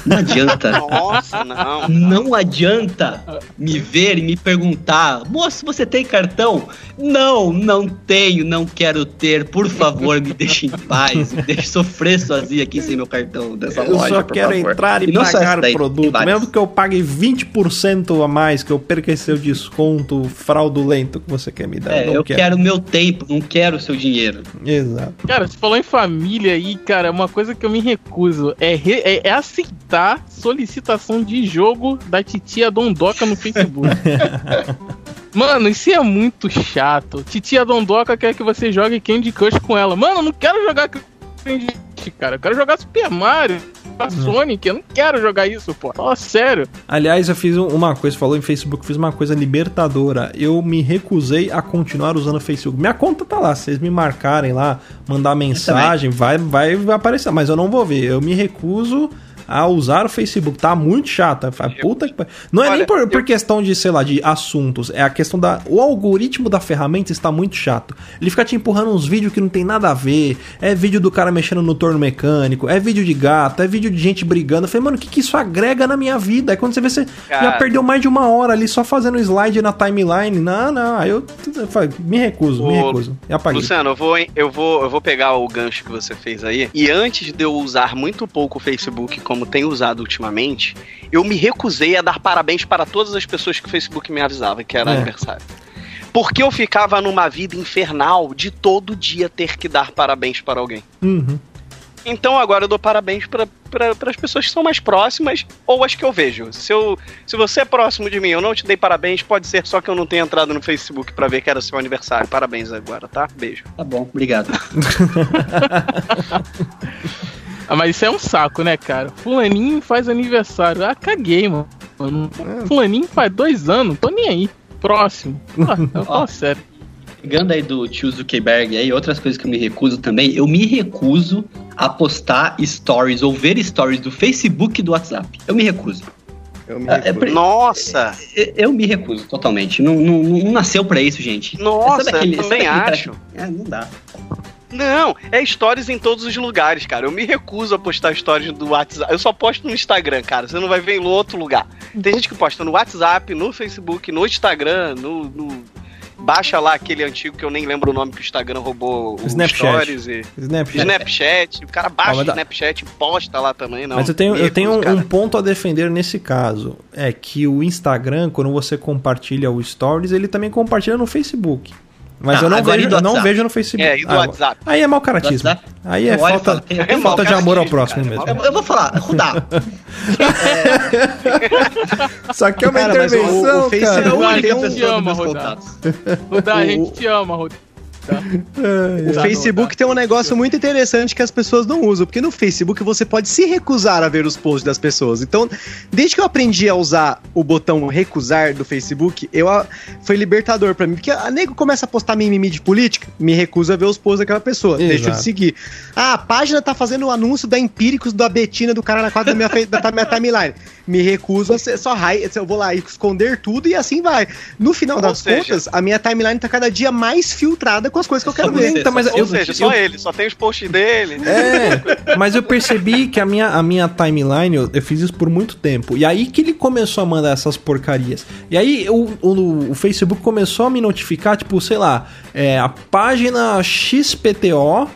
Não adianta. Nossa, não. Não adianta me ver e me perguntar, moço, você tem cartão? Não, não tenho, não quero ter. Por favor, me deixe em paz. Me deixe sofrer sozinho aqui sem meu cartão dessa Eu loja. só por quero favor. entrar e, não só pagar o produto. Mesmo que eu pague 20% a mais, que eu perca esse seu desconto fraudulento que você quer me dar. É, não eu quero meu tempo, não quero o seu dinheiro. Exato. Cara, você falou em família aí, cara, uma coisa que eu me recuso é, re- é- é aceitar solicitação de jogo da titia Dondoca no Facebook. Mano, isso é muito chato. Titia Dondoca quer que você jogue Candy Crush com ela. Mano, eu não quero jogar Candy Crush, cara. Eu quero jogar Super Mario, a Sonic. Eu não quero jogar isso, pô. Fala sério. Aliás, eu fiz um- uma coisa, falou em Facebook, fiz uma coisa libertadora. Eu me recusei a continuar usando o Facebook. Minha conta tá lá, se vocês me marcarem lá, mandar mensagem, vai, vai, vai aparecer, mas eu não vou ver. Eu me recuso a usar o Facebook. Tá muito chato. Fala, Puta que. Não é Olha, nem por, por eu- questão de, sei lá, de assuntos. É a questão da. O algoritmo da ferramenta está muito chato. Ele fica te empurrando uns vídeos que não tem nada a ver. É vídeo do cara mexendo no torno mecânico. É vídeo de gato. É vídeo de gente brigando. Eu falei, mano, o que, que isso agrega na minha vida? Aí quando você vê, você já Cara. perdeu mais de uma hora ali só fazendo slide na timeline. Não, não. Aí eu, eu falei, me recuso, me recuso. E apaguei. Luciano, eu vou, eu, vou, eu vou pegar o gancho que você fez aí. E antes de eu usar muito pouco o Facebook, como tenho usado ultimamente, eu me recusei a dar parabéns para todas as pessoas que o Facebook me avisava que era É. aniversário. Porque eu ficava numa vida infernal de todo dia ter que dar parabéns para alguém. Uhum. Então agora eu dou parabéns para as pessoas que são mais próximas ou as que eu vejo. Se, eu, se você é próximo de mim, eu não te dei parabéns, pode ser só que eu não tenha entrado no Facebook para ver que era seu aniversário. Parabéns agora, tá? Beijo. Tá bom, obrigado. Ah, mas isso é um saco, né, cara? Fulaninho faz aniversário. Ah, caguei, mano. Fulaninho faz dois anos, tô nem aí. Próximo. Ah, falo sério. Pegando aí do tio Zuckerberg aí, outras coisas que eu me recuso também, eu me recuso a postar stories ou ver stories do Facebook e do WhatsApp. Eu me recuso. Eu me É, é recuso. Nossa! Eu, eu me recuso totalmente. Não, não, não nasceu pra isso, gente. Nossa, Sabe aquele- eu também acho. É, não dá. Não, é stories em todos os lugares, cara. Eu me recuso a postar stories do WhatsApp. Eu só posto no Instagram, cara. Você não vai ver em outro lugar. Tem gente que posta no WhatsApp, no Facebook, no Instagram, no. no- Baixa lá aquele antigo que eu nem lembro o nome que o Instagram roubou o Snapchat. Stories e. Snapchat. Snapchat. O cara baixa Ah, o Snapchat e posta lá também, não. Mas eu tenho, eu tenho um, um ponto a defender nesse caso. É que o Instagram, quando você compartilha o Stories, ele também compartilha no Facebook. Mas Ah, eu não vejo, eu não vejo no Facebook. É, e do Ah, WhatsApp. Aí é mau caratismo. Aí é falta, é é falta de amor ao próximo cara, mesmo. Eu, eu vou falar, Rudá. Isso aqui é uma Cara, mas o- intervenção, o cara. Facebook É a única um- pessoa dos ama, Rodar. contatos. Rodar, a gente te ama, Rodar. O Tá, Facebook tá. tem um negócio muito interessante que as pessoas não usam, porque no Facebook você pode se recusar a ver os posts das pessoas. Então, desde que eu aprendi a usar o botão recusar do Facebook, eu a- foi libertador pra mim, porque a nego começa a postar mimimi de política, me recuso a ver os posts daquela pessoa, deixa Exato. de seguir. Ah, a página tá fazendo o anúncio da Empíricos da Betina do cara na quadra da minha, da minha timeline. Me recuso a ser só raio, eu vou lá e esconder tudo e assim vai. No final Ou das seja- contas, a minha timeline tá cada dia mais filtrada com as coisas que eu quero ver. Então, mas só eu- Ou seja, só ele, só tem os posts dele. É, mas eu percebi que a minha, a minha timeline, eu, eu fiz isso por muito tempo. E aí que ele começou a mandar essas porcarias. E aí o, o, o Facebook começou a me notificar, tipo, sei lá, é, a página XPTO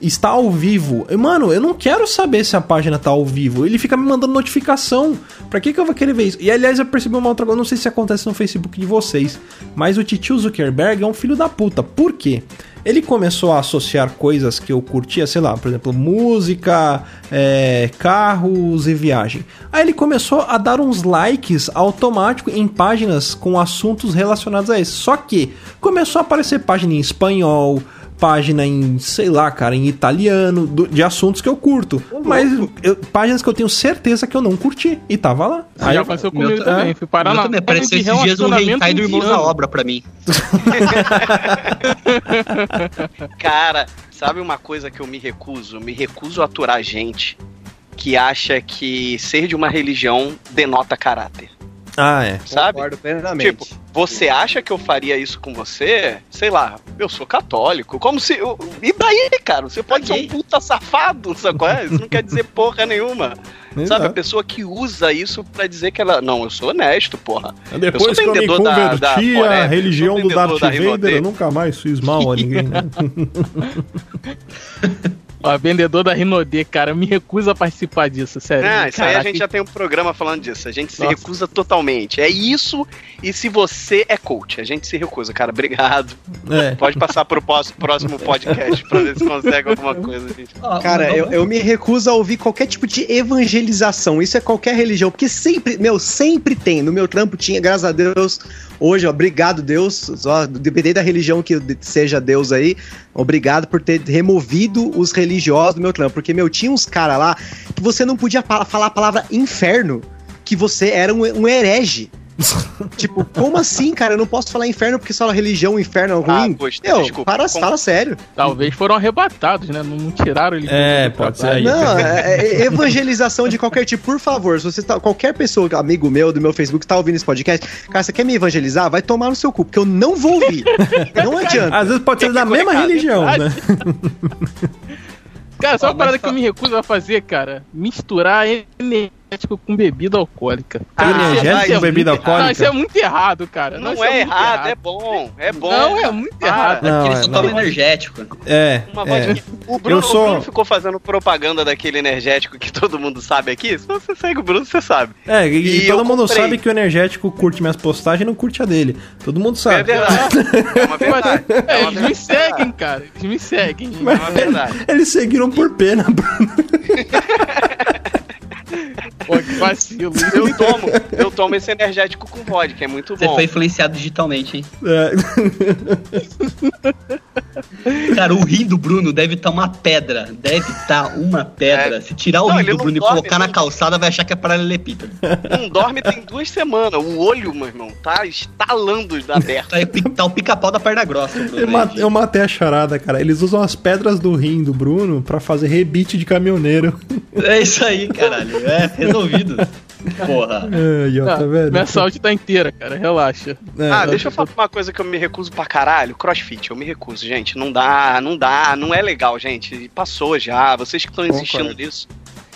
está ao vivo. Mano, eu não quero saber se a página tá ao vivo. Ele fica me mandando notificação. Pra que, que eu vou querer ver isso? E aliás, eu percebi uma outra coisa, não sei se acontece no Facebook de vocês, mas o titio Zuckerberg é um filho da puta. Por quê? Ele começou a associar coisas que eu curtia, sei lá, por exemplo, música, é, carros e viagem. Aí ele começou a dar uns likes automáticos em páginas com assuntos relacionados a isso. Só que começou a aparecer página em espanhol, página em, sei lá, cara, em italiano, do- de assuntos que eu curto. Mas eu- páginas que eu tenho certeza que eu não curti. E tava lá. Aí já aconteceu Meu comigo ta- também. Fui parar Meu na também página apareceu de esses dias um hentai do Irmãos da. Obra pra mim. Cara, sabe uma coisa que eu me recuso? Me recuso a aturar gente que acha que ser de uma religião denota caráter. Ah, é. Sabe? Concordo plenamente. Tipo, você acha que eu faria isso com você? Sei lá, eu sou católico. Como se. eu- E daí, cara? Você pode ser um puta safado, sabe qual é? Isso não quer dizer porra nenhuma. Sabe, a Exato. pessoa que usa isso pra dizer que ela. Não, eu sou honesto, porra. Depois eu sou que eu me vendedor da- da converti Forever, religião do Darth da Vader, eu nunca mais fiz mal a ninguém, né? Ó, vendedor da Rinodê, cara, me recuso a participar disso, sério. Ah, isso aí a gente já tem um programa falando disso. A gente se Nossa. recusa totalmente. É isso, e se você é coach, a gente se recusa, cara. Obrigado. É. Pode passar pro próximo podcast pra ver se consegue alguma coisa, gente. Cara, eu, eu me recuso a ouvir qualquer tipo de evangelização. Isso é qualquer religião, porque sempre, meu, sempre tem. No meu trampo tinha, graças a Deus. Hoje, ó, obrigado, Deus. Ó, dependendo da religião que seja Deus aí, obrigado por ter removido os religiosos do meu trampo. Porque, meu, tinha uns caras lá que você não podia falar a palavra inferno, que você era um, um herege. tipo, como assim, cara? Eu não posso falar inferno porque só a religião, inferno é Ah, ruim. poxa, meu, desculpa. para, Com- fala sério. Talvez foram arrebatados, né? Não, não tiraram ele. É, pode ser aí. Não, é, é evangelização de qualquer tipo. Por favor, se você tá. Qualquer pessoa, amigo meu do meu Facebook, que tá ouvindo esse podcast, cara, você quer me evangelizar? Vai tomar no seu cu, porque eu não vou ouvir. Não adianta. Às vezes pode ser da mesma religião, né? Cara, só uma parada que eu me recuso a fazer, cara. Misturar energético com bebida alcoólica. Ah, Energético vai, com isso bebida é Não, isso é alcoólica. muito errado, cara. Não, isso é muito errado, é bom, é bom. Não, é muito Para. errado. Não, Aquele é, só não. toma energético. É, Uma é. O Bruno, Eu sou- o Bruno ficou fazendo propaganda daquele energético que todo mundo sabe aqui. Se você segue o Bruno, você sabe. É, e, E todo mundo comprei. sabe que o energético curte minhas postagens e não curte a dele. Todo mundo É sabe. verdade. É uma verdade. É, É eles me seguem, cara. Eles me seguem. É uma verdade. Eles seguiram por pena, Bruno. Pô, que vacilo. Eu tomo, eu tomo esse energético com vodka, é muito Você bom. foi influenciado digitalmente, hein? É. Cara, o rim do Bruno deve estar uma pedra. Deve estar uma pedra. É. Se tirar o Não, rim do Bruno e dorme, colocar na calçada, vai achar que é paralelepípedo. Não dorme tem duas semanas. O olho, meu irmão, tá estalando aberto. Tá, pi- tá o pica-pau da perna grossa, Bruno. Eu, ma- eu matei a charada, cara. Eles usam as pedras do rim do Bruno pra fazer rebite de caminhoneiro. É isso aí, caralho. É, resolvido. Porra. Ó, tá vendo? minha saúde tá inteira, cara. Relaxa. É, Ah, deixa eu falar uma coisa que eu me recuso pra caralho. Crossfit, eu me recuso, gente. Não dá, não dá, não é legal, gente. Passou já. Vocês que estão insistindo nisso.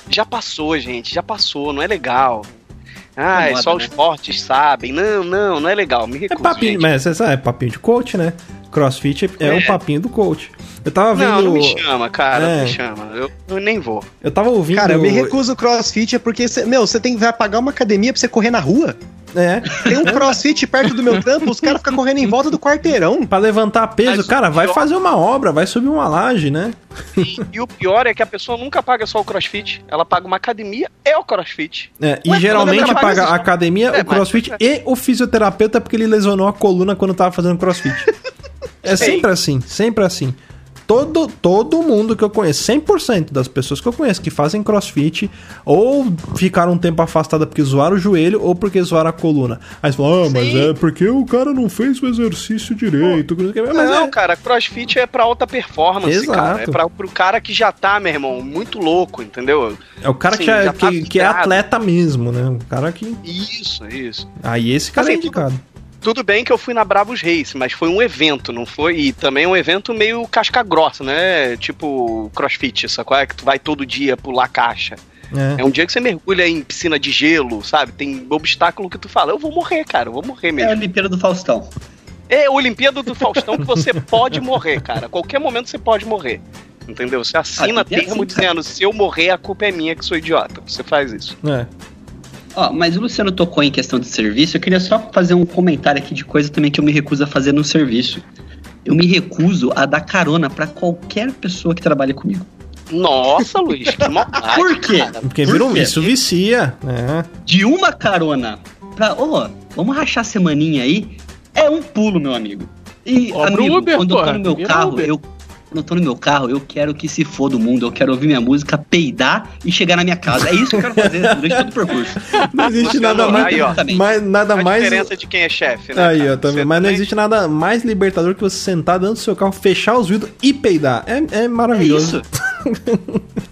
Já passou, gente. Já passou, não é legal. Ah, é só né? os fortes sabem. Não, não, não é legal. Me É recuso, papinho, gente. mas você sabe, é papinho de coach, né? Crossfit é, é É. um papinho do coach. Eu tava vendo. Não, não me chama, cara. É. Não me chama. Eu, eu nem vou. Eu tava ouvindo. Cara, eu me recuso crossfit é porque, cê- meu, você tem que vai pagar uma academia pra você correr na rua. É. Tem um crossfit perto do meu trampo, os caras ficam correndo em volta do quarteirão. Pra levantar peso, Mas cara, vai pior- fazer uma obra, vai subir uma laje, né? E, e o pior é que a pessoa nunca paga só o crossfit. Ela paga uma academia e o crossfit. É, e Ué, geralmente paga a academia, É, o crossfit mas- e o fisioterapeuta porque ele lesionou a coluna quando tava fazendo crossfit. é Sei. sempre assim, sempre assim. Todo, todo mundo que eu conheço, 100% das pessoas que eu conheço que fazem crossfit, ou ficaram um tempo afastada porque zoaram o joelho, ou porque zoaram a coluna. Aí você fala, ah, mas Sim. é porque o cara não fez o exercício direito. Mas não, é, cara, crossfit é pra alta performance, Exato. cara. É pra, pro cara que já tá, meu irmão, muito louco, entendeu? é o cara que, Sim, já- já tá que, que é atleta mesmo, né? O cara que. Isso, isso. Aí esse cara é Assim, tudo- indicado. Tudo bem que eu fui na Bravos Race, mas foi um evento, não foi? E também um evento meio casca grossa, né? Tipo crossfit, sacou? É que tu vai todo dia pular caixa. É. É um dia que você mergulha em piscina de gelo, sabe? Tem obstáculo que tu fala, eu vou morrer, cara, eu vou morrer É a mesmo. Olimpíada do Faustão. É a Olimpíada do Faustão que você pode morrer, cara. A qualquer momento você pode morrer. Entendeu? Você assina Ah, ser termo assim, dizendo, se eu morrer, a culpa é minha que sou idiota. Você faz isso. É. Ó, mas o Luciano tocou em questão de serviço. Eu queria só fazer um comentário aqui de coisa também que eu me recuso a fazer no serviço. Eu me recuso a dar carona pra qualquer pessoa que trabalha comigo. Nossa, Luiz, que maldade. Por quê? cara. Porque Por vira um, quê? isso vicia. É. De uma carona pra, ô, vamos rachar a semaninha aí, é um pulo, meu amigo. E, Cobra o amigo, Uber, quando eu tô no meu Vira carro, Uber. eu, quando eu tô no meu carro, eu quero que se for do mundo, eu quero ouvir minha música, peidar e chegar na minha casa. É isso que eu quero fazer durante todo o percurso. Não existe nada mais, aí, ó. mais nada A mais diferença de quem é chefe, né? Aí, cara? ó, também. Você Mas não existe nada mais libertador que você sentar dentro do seu carro, fechar os vidros e peidar. É, é É maravilhoso. Faz isso.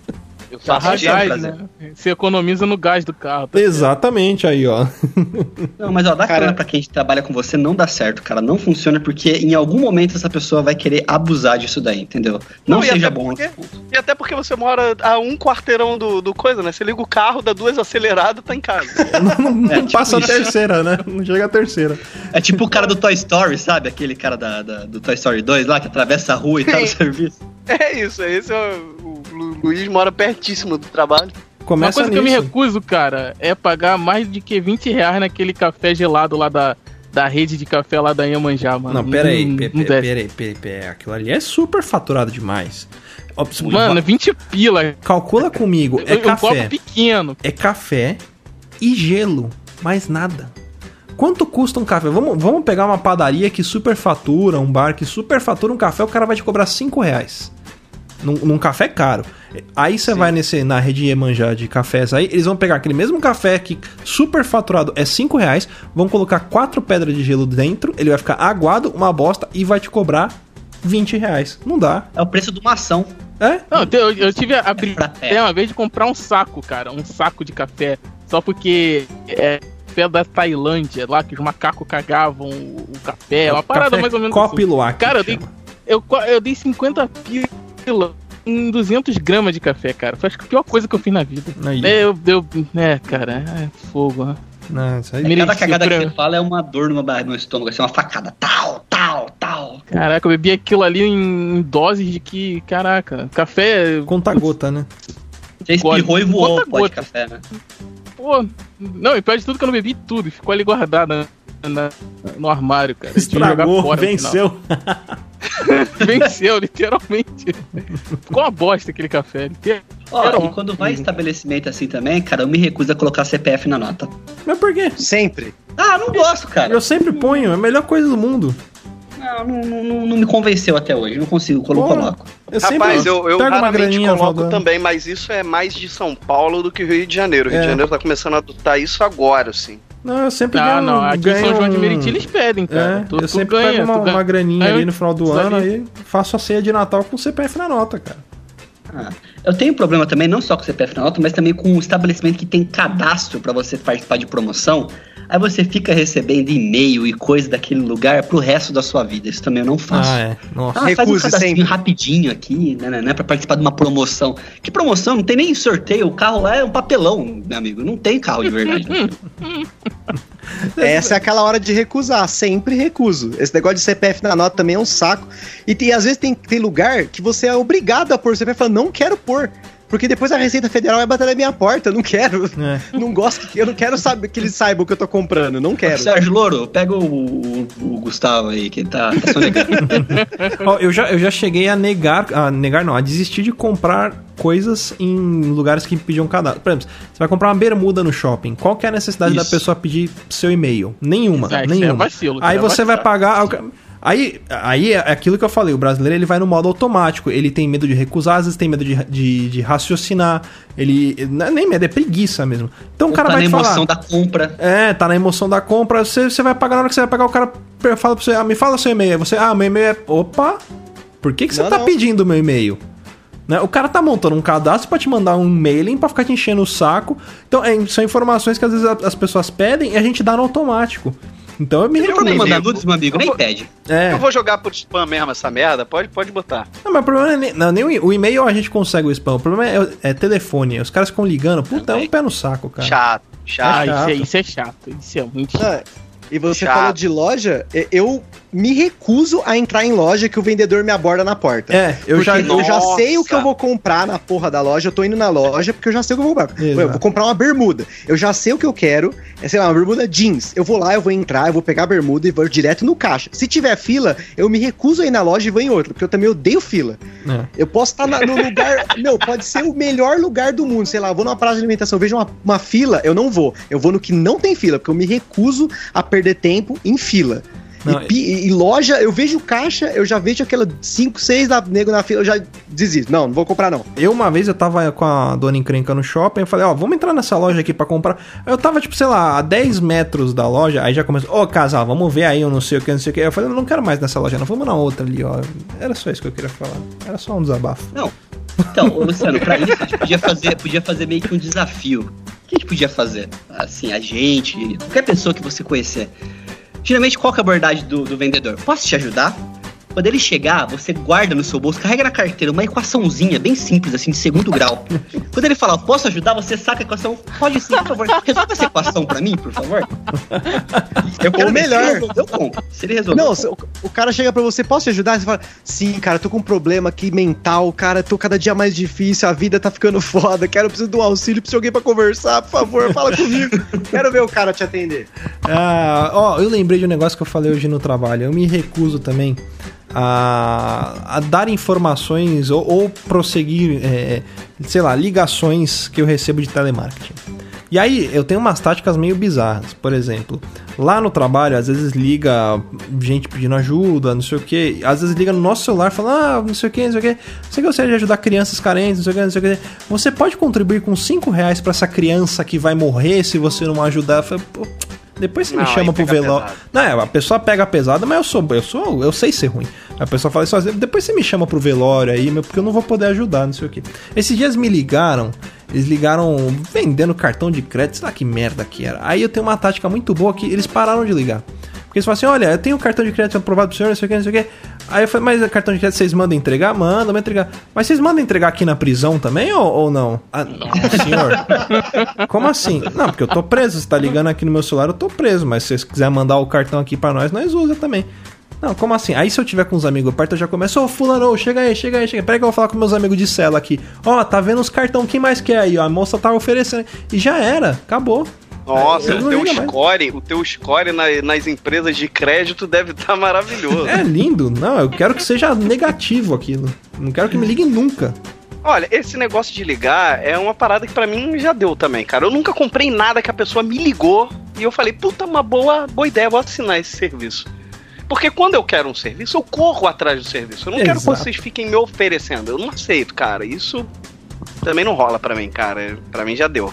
sentido, gás, prazer. né? Você economiza no gás do carro. tá? Exatamente aí, ó. Não, mas ó, dá Cara- pra quem trabalha com você não dá certo, cara. Não funciona porque em algum momento essa pessoa vai querer abusar disso daí, entendeu? Não, Não, seja bom. porque- E até porque você mora a um quarteirão do, do coisa, né? Você liga o carro, dá duas aceleradas, tá em casa. Não, não É, tipo passa a isso. terceira, né? Não chega a terceira. É tipo o cara do Toy Story, sabe? Aquele cara da, da- do Toy Story 2 lá que atravessa a rua e tá no serviço. É isso, é esse é o, o Lu- Luiz mora pertíssimo do trabalho. Uma Começa coisa que eu me nisso. recuso, cara, é pagar mais de que 20 reais naquele café gelado lá da, da rede de café lá da Iemanjá, mano. Não, pera aí, Não- não pera aí, pera aí, pera aí. Aquilo ali é super faturado demais. Mano, 20 pila. calcula comigo, é um copo café. pequeno. É café e gelo, mais nada. Quanto custa um café? Vamos, vamos pegar uma padaria que superfatura, um bar que superfatura um café, o cara vai te cobrar 5 reais. Num, num café caro. Aí você vai nesse, na rede Iemanjá de cafés aí, eles vão pegar aquele mesmo café que superfaturado é 5 reais, vão colocar quatro pedras de gelo dentro, ele vai ficar aguado, uma bosta, e vai te cobrar 20 reais. Não dá. É o preço de uma ação. É? Não, eu, eu tive a pé. ideia uma vez de comprar um saco, cara. Um saco de café. Só porque é café da Tailândia, lá que os macacos cagavam o, o café. É uma parada Café mais ou menos Copo assim. Cara, eu dei, eu, eu dei 50 pila em 200 gramas de café, cara. Foi acho que a pior coisa que eu fiz na vida. Aí. É, eu, eu, é, cara, é fogo. né? Não, isso aí- É, cada cagada que pra- você fala é uma dor no, no estômago, assim, uma facada. Tal, tal, tal. Caraca, eu bebi aquilo ali em doses de que, caraca, café. Conta gota, né? Você espirrou e voou Gota o a pó de gota. café, né? Pô, não, e pior de tudo que eu não bebi tudo, ficou ali guardado na- na- no armário, cara. Que Estragou, fora no venceu. Venceu, literalmente. Ficou uma bosta aquele café. Ó, Era e quando vai estabelecimento assim também, cara, eu me recuso a colocar CPF na nota. Mas por quê? Sempre. Ah, não gosto, cara. Eu sempre ponho, é a melhor coisa do mundo. Não, não, não, não- me convenceu até hoje. Não consigo, eu coloco. Eu Rapaz, eu, eu raramente coloco também, mas isso é mais de São Paulo do que Rio de Janeiro. O Rio É. de Janeiro tá começando a adotar isso agora, assim. Não, eu sempre Ah, ganho, não, aqui em ganho São João de Meriti eles pedem, cara. É, tu, eu tu sempre ganha, pego uma, ganha. uma graninha Aí ali no final do ano, aí faço a ceia de Natal com CPF na nota, cara. Ah, eu tenho problema também, não só com o CPF na nota, mas também com o estabelecimento que tem cadastro pra você participar de promoção. Aí você fica recebendo e-mail e coisa daquele lugar pro resto da sua vida. Isso também eu não faço. Ah, é. Nossa. Ah, faz um sempre. rapidinho aqui, né, né, né, pra participar de uma promoção. Que promoção? Não tem nem sorteio, o carro lá é um papelão, meu amigo. Não tem carro de verdade. Essa é aquela hora de recusar, sempre recuso. Esse negócio de CPF na nota também é um saco. E tem, às vezes tem, tem lugar que você é obrigado a pôr CPF, fala, não quero pôr. Porque depois a Receita Federal vai bater na minha porta, eu não quero. É. Não gosto, eu não quero saber que eles saibam o que eu tô comprando, não quero. Sérgio Louro, pega o, o- o Gustavo aí, que ele tá, tá sonegando. Eu, já, eu já cheguei a negar, a negar não, a desistir de comprar coisas em lugares que pediam cadastro. Por exemplo, você vai comprar uma bermuda no shopping. Qual que é a necessidade da Isso. pessoa pedir seu e-mail? Nenhuma, isso é nenhuma. vacilo, Aí é você vai vacilo. pagar... Aí, aí é aquilo que eu falei, o brasileiro ele vai no modo automático, ele tem medo de recusar, às vezes tem medo de, de, de raciocinar, ele... Não é nem medo, é preguiça mesmo. Então o cara tá vai na te falar... emoção da compra. É, tá na emoção da compra. Você, você vai pagar na hora que você vai pagar, o cara fala pra você, ah, me fala seu e-mail. Aí Você, ah, meu e-mail é. Opa! Por que, que você Não, tá não. pedindo meu e-mail? Né? O cara tá montando um cadastro pra te mandar um mailing pra ficar te enchendo o saco. Então, é, são informações que às vezes as pessoas pedem e a gente dá no automático. Então eu me recuso. mandar nudes, meu amigo, Eu nem vou- pede. É. Eu vou jogar por spam mesmo essa merda? Pode, pode botar. Não, mas o problema não é nem, não, nem o, o e-mail a gente consegue o spam. O problema é, é telefone. Os caras ficam ligando. Puta, é um pé no saco, cara. Chato, chato. Ah, isso é, chato. isso é chato. Isso é muito Ah, e você Chato. falou de loja, eu me recuso a entrar em loja que o vendedor me aborda na porta. É, eu Porque já. eu já sei o que eu vou comprar na porra da loja. Eu tô indo na loja porque eu já sei o que eu vou comprar. Exato. Eu vou comprar uma bermuda. Eu já sei o que eu quero. É, sei lá, uma bermuda jeans. Eu vou lá, eu vou entrar, eu vou pegar a bermuda e vou direto no caixa. Se tiver fila, eu me recuso a ir na loja e vou em outra, porque eu também odeio fila. É. Eu posso estar no lugar. meu, pode ser o melhor lugar do mundo. Sei lá, eu vou numa praça de alimentação, vejo uma, uma fila, eu não vou. Eu vou no que não tem fila, porque eu me recuso a perder tempo em fila. Não, e, pi- e loja, eu vejo caixa, eu já vejo aquela 5, 6 da nego na fila, eu já desisto. Não, não vou comprar não. Eu uma vez eu tava com a dona encrenca no shopping, eu falei, ó, vamos entrar nessa loja aqui pra comprar. Eu tava, tipo, sei lá, a 10 metros da loja, aí já começou, ô casal, vamos ver aí, eu não sei o que, não sei o que. Eu falei, eu não quero mais nessa loja, não, vamos na outra ali, ó. Era só isso que eu queria falar. Era só um desabafo. Não. Então, Luciano, pra isso a gente podia fazer, podia fazer meio que um desafio. O que a gente podia fazer? Assim, a gente, qualquer pessoa que você conhecer. Geralmente, qual é a abordagem do, do vendedor? Posso te ajudar? Quando ele chegar, você guarda no seu bolso, carrega na carteira uma equaçãozinha bem simples, assim, de segundo grau. Quando ele falar, posso ajudar, você saca a equação. Pode sim, por favor. Resolve essa equação pra mim, por favor. Eu Ou ver se melhor. ele resolveu, eu compro. Se ele resolveu, Não, o cara chega pra você, posso te ajudar? Você fala, sim, cara, tô com um problema aqui mental, cara, tô cada dia mais difícil, a vida tá ficando foda, quero, preciso de um auxílio, preciso de alguém pra conversar, por favor, fala comigo. Quero ver o cara te atender. Ah, ó, eu lembrei de um negócio que eu falei hoje no trabalho. Eu me recuso também a, a dar informações ou, ou prosseguir, é, sei lá, ligações que eu recebo de telemarketing. E aí, eu tenho umas táticas meio bizarras. Por exemplo, lá no trabalho, às vezes liga gente pedindo ajuda, não sei o que. Às vezes liga no nosso celular falando, ah, não sei o que, não sei o que. Você gostaria de ajudar crianças carentes, não sei o que, não sei o que. Você pode contribuir com 5 reais pra essa criança que vai morrer se você não ajudar? Eu pô, depois você Não, me chama pro velório. Não, é, a pessoa pega pesada, mas eu sou, eu sou, eu sei ser ruim. A pessoa fala assim, ó, depois você me chama pro velório aí, meu, porque eu não vou poder ajudar, não sei o que. Esses dias me ligaram, eles ligaram vendendo cartão de crédito, sei lá que merda que era. Aí eu tenho uma tática muito boa que eles pararam de ligar. Porque eles falam assim, olha, eu tenho cartão de crédito aprovado pro senhor, não sei o que, não sei o que. Aí eu falei, mas o cartão de crédito vocês mandam entregar? Manda, manda entregar. Mas vocês mandam entregar aqui na prisão também ou, ou não? Ah, não, senhor. Como assim? Não, porque eu tô preso. Você tá ligando aqui no meu celular, eu tô preso. Mas se vocês quiserem mandar o cartão aqui pra nós, nós usa também. Não, como assim? Aí se eu tiver com os amigos perto, eu já começo, ô fulano, ô, chega aí, chega aí, chega aí. Peraí que eu vou falar com meus amigos de cela aqui. Ó, tá vendo os cartão, quem mais quer aí? Ó, a moça tá oferecendo. E já era, acabou. Nossa, o teu mais. score, o teu score na- nas empresas de crédito deve estar maravilhoso. É lindo. Não, eu quero que seja negativo aquilo. Não quero que me liguem nunca. Olha, esse negócio de ligar é uma parada que pra mim já deu também, cara. Eu nunca comprei nada que a pessoa me ligou e eu falei, puta, uma boa, boa ideia, vou assinar esse serviço. Porque quando eu quero um serviço, eu corro atrás do serviço. Eu não quero que Exato. vocês fiquem me oferecendo. Eu não aceito, cara. Isso também não rola pra mim, cara. Pra mim já deu.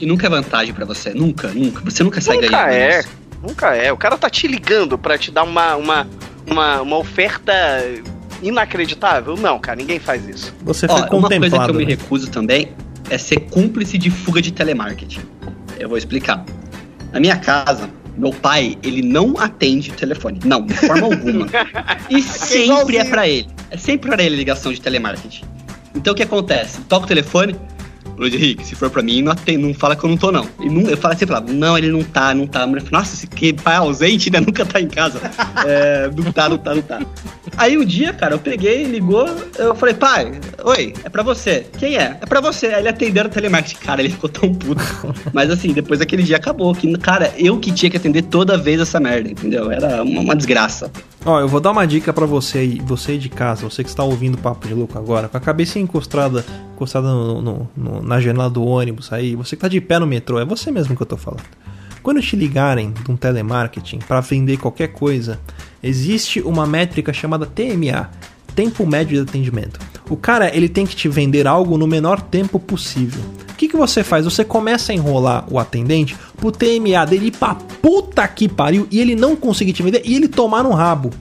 E nunca é vantagem pra você. Nunca, nunca. Você nunca sai Nunca ganhando. é. nisso. Nunca é. O cara tá te ligando pra te dar uma, uma, uma, uma oferta inacreditável? Não, cara, ninguém faz isso. Você Ó, foi uma coisa que eu me né? recuso também é ser cúmplice de fuga de telemarketing. Eu vou explicar. Na minha casa, meu pai, ele não atende telefone. Não, de forma alguma. E sempre é pra ele. É sempre pra ele ligação de telemarketing. Então o que acontece? Toca o telefone. Luiz Henrique, se for pra mim, não, atende, não fala que eu não tô, não. E não eu falo sempre lá, não, ele não tá, não tá. A mulher fala, Nossa, esse que pai ausente, né? Nunca tá em casa. É, não tá, não tá, não tá. Aí um dia, cara, eu peguei, ligou, eu falei, pai, oi, é pra você. Quem é? É pra você. Aí ele atendeu o telemarketing. Cara, ele ficou tão puto. Mas assim, depois daquele dia acabou. Que, cara, eu que tinha que atender toda vez essa merda, entendeu? Era uma, uma desgraça. Ó, eu vou dar uma dica pra você aí, você aí de casa, você que está ouvindo o Papo de Louco agora, com a cabeça encostada, encostada no- no- no- na janela do ônibus aí, você que tá de pé no metrô, é você mesmo que eu tô falando. Quando te ligarem de um telemarketing pra vender qualquer coisa, existe uma métrica chamada TMA, tempo médio de atendimento. O cara, ele tem que te vender algo no menor tempo possível. O que, que você faz? Você começa a enrolar o atendente pro TMA dele ir pra puta que pariu e ele não conseguir te vender e ele tomar no rabo.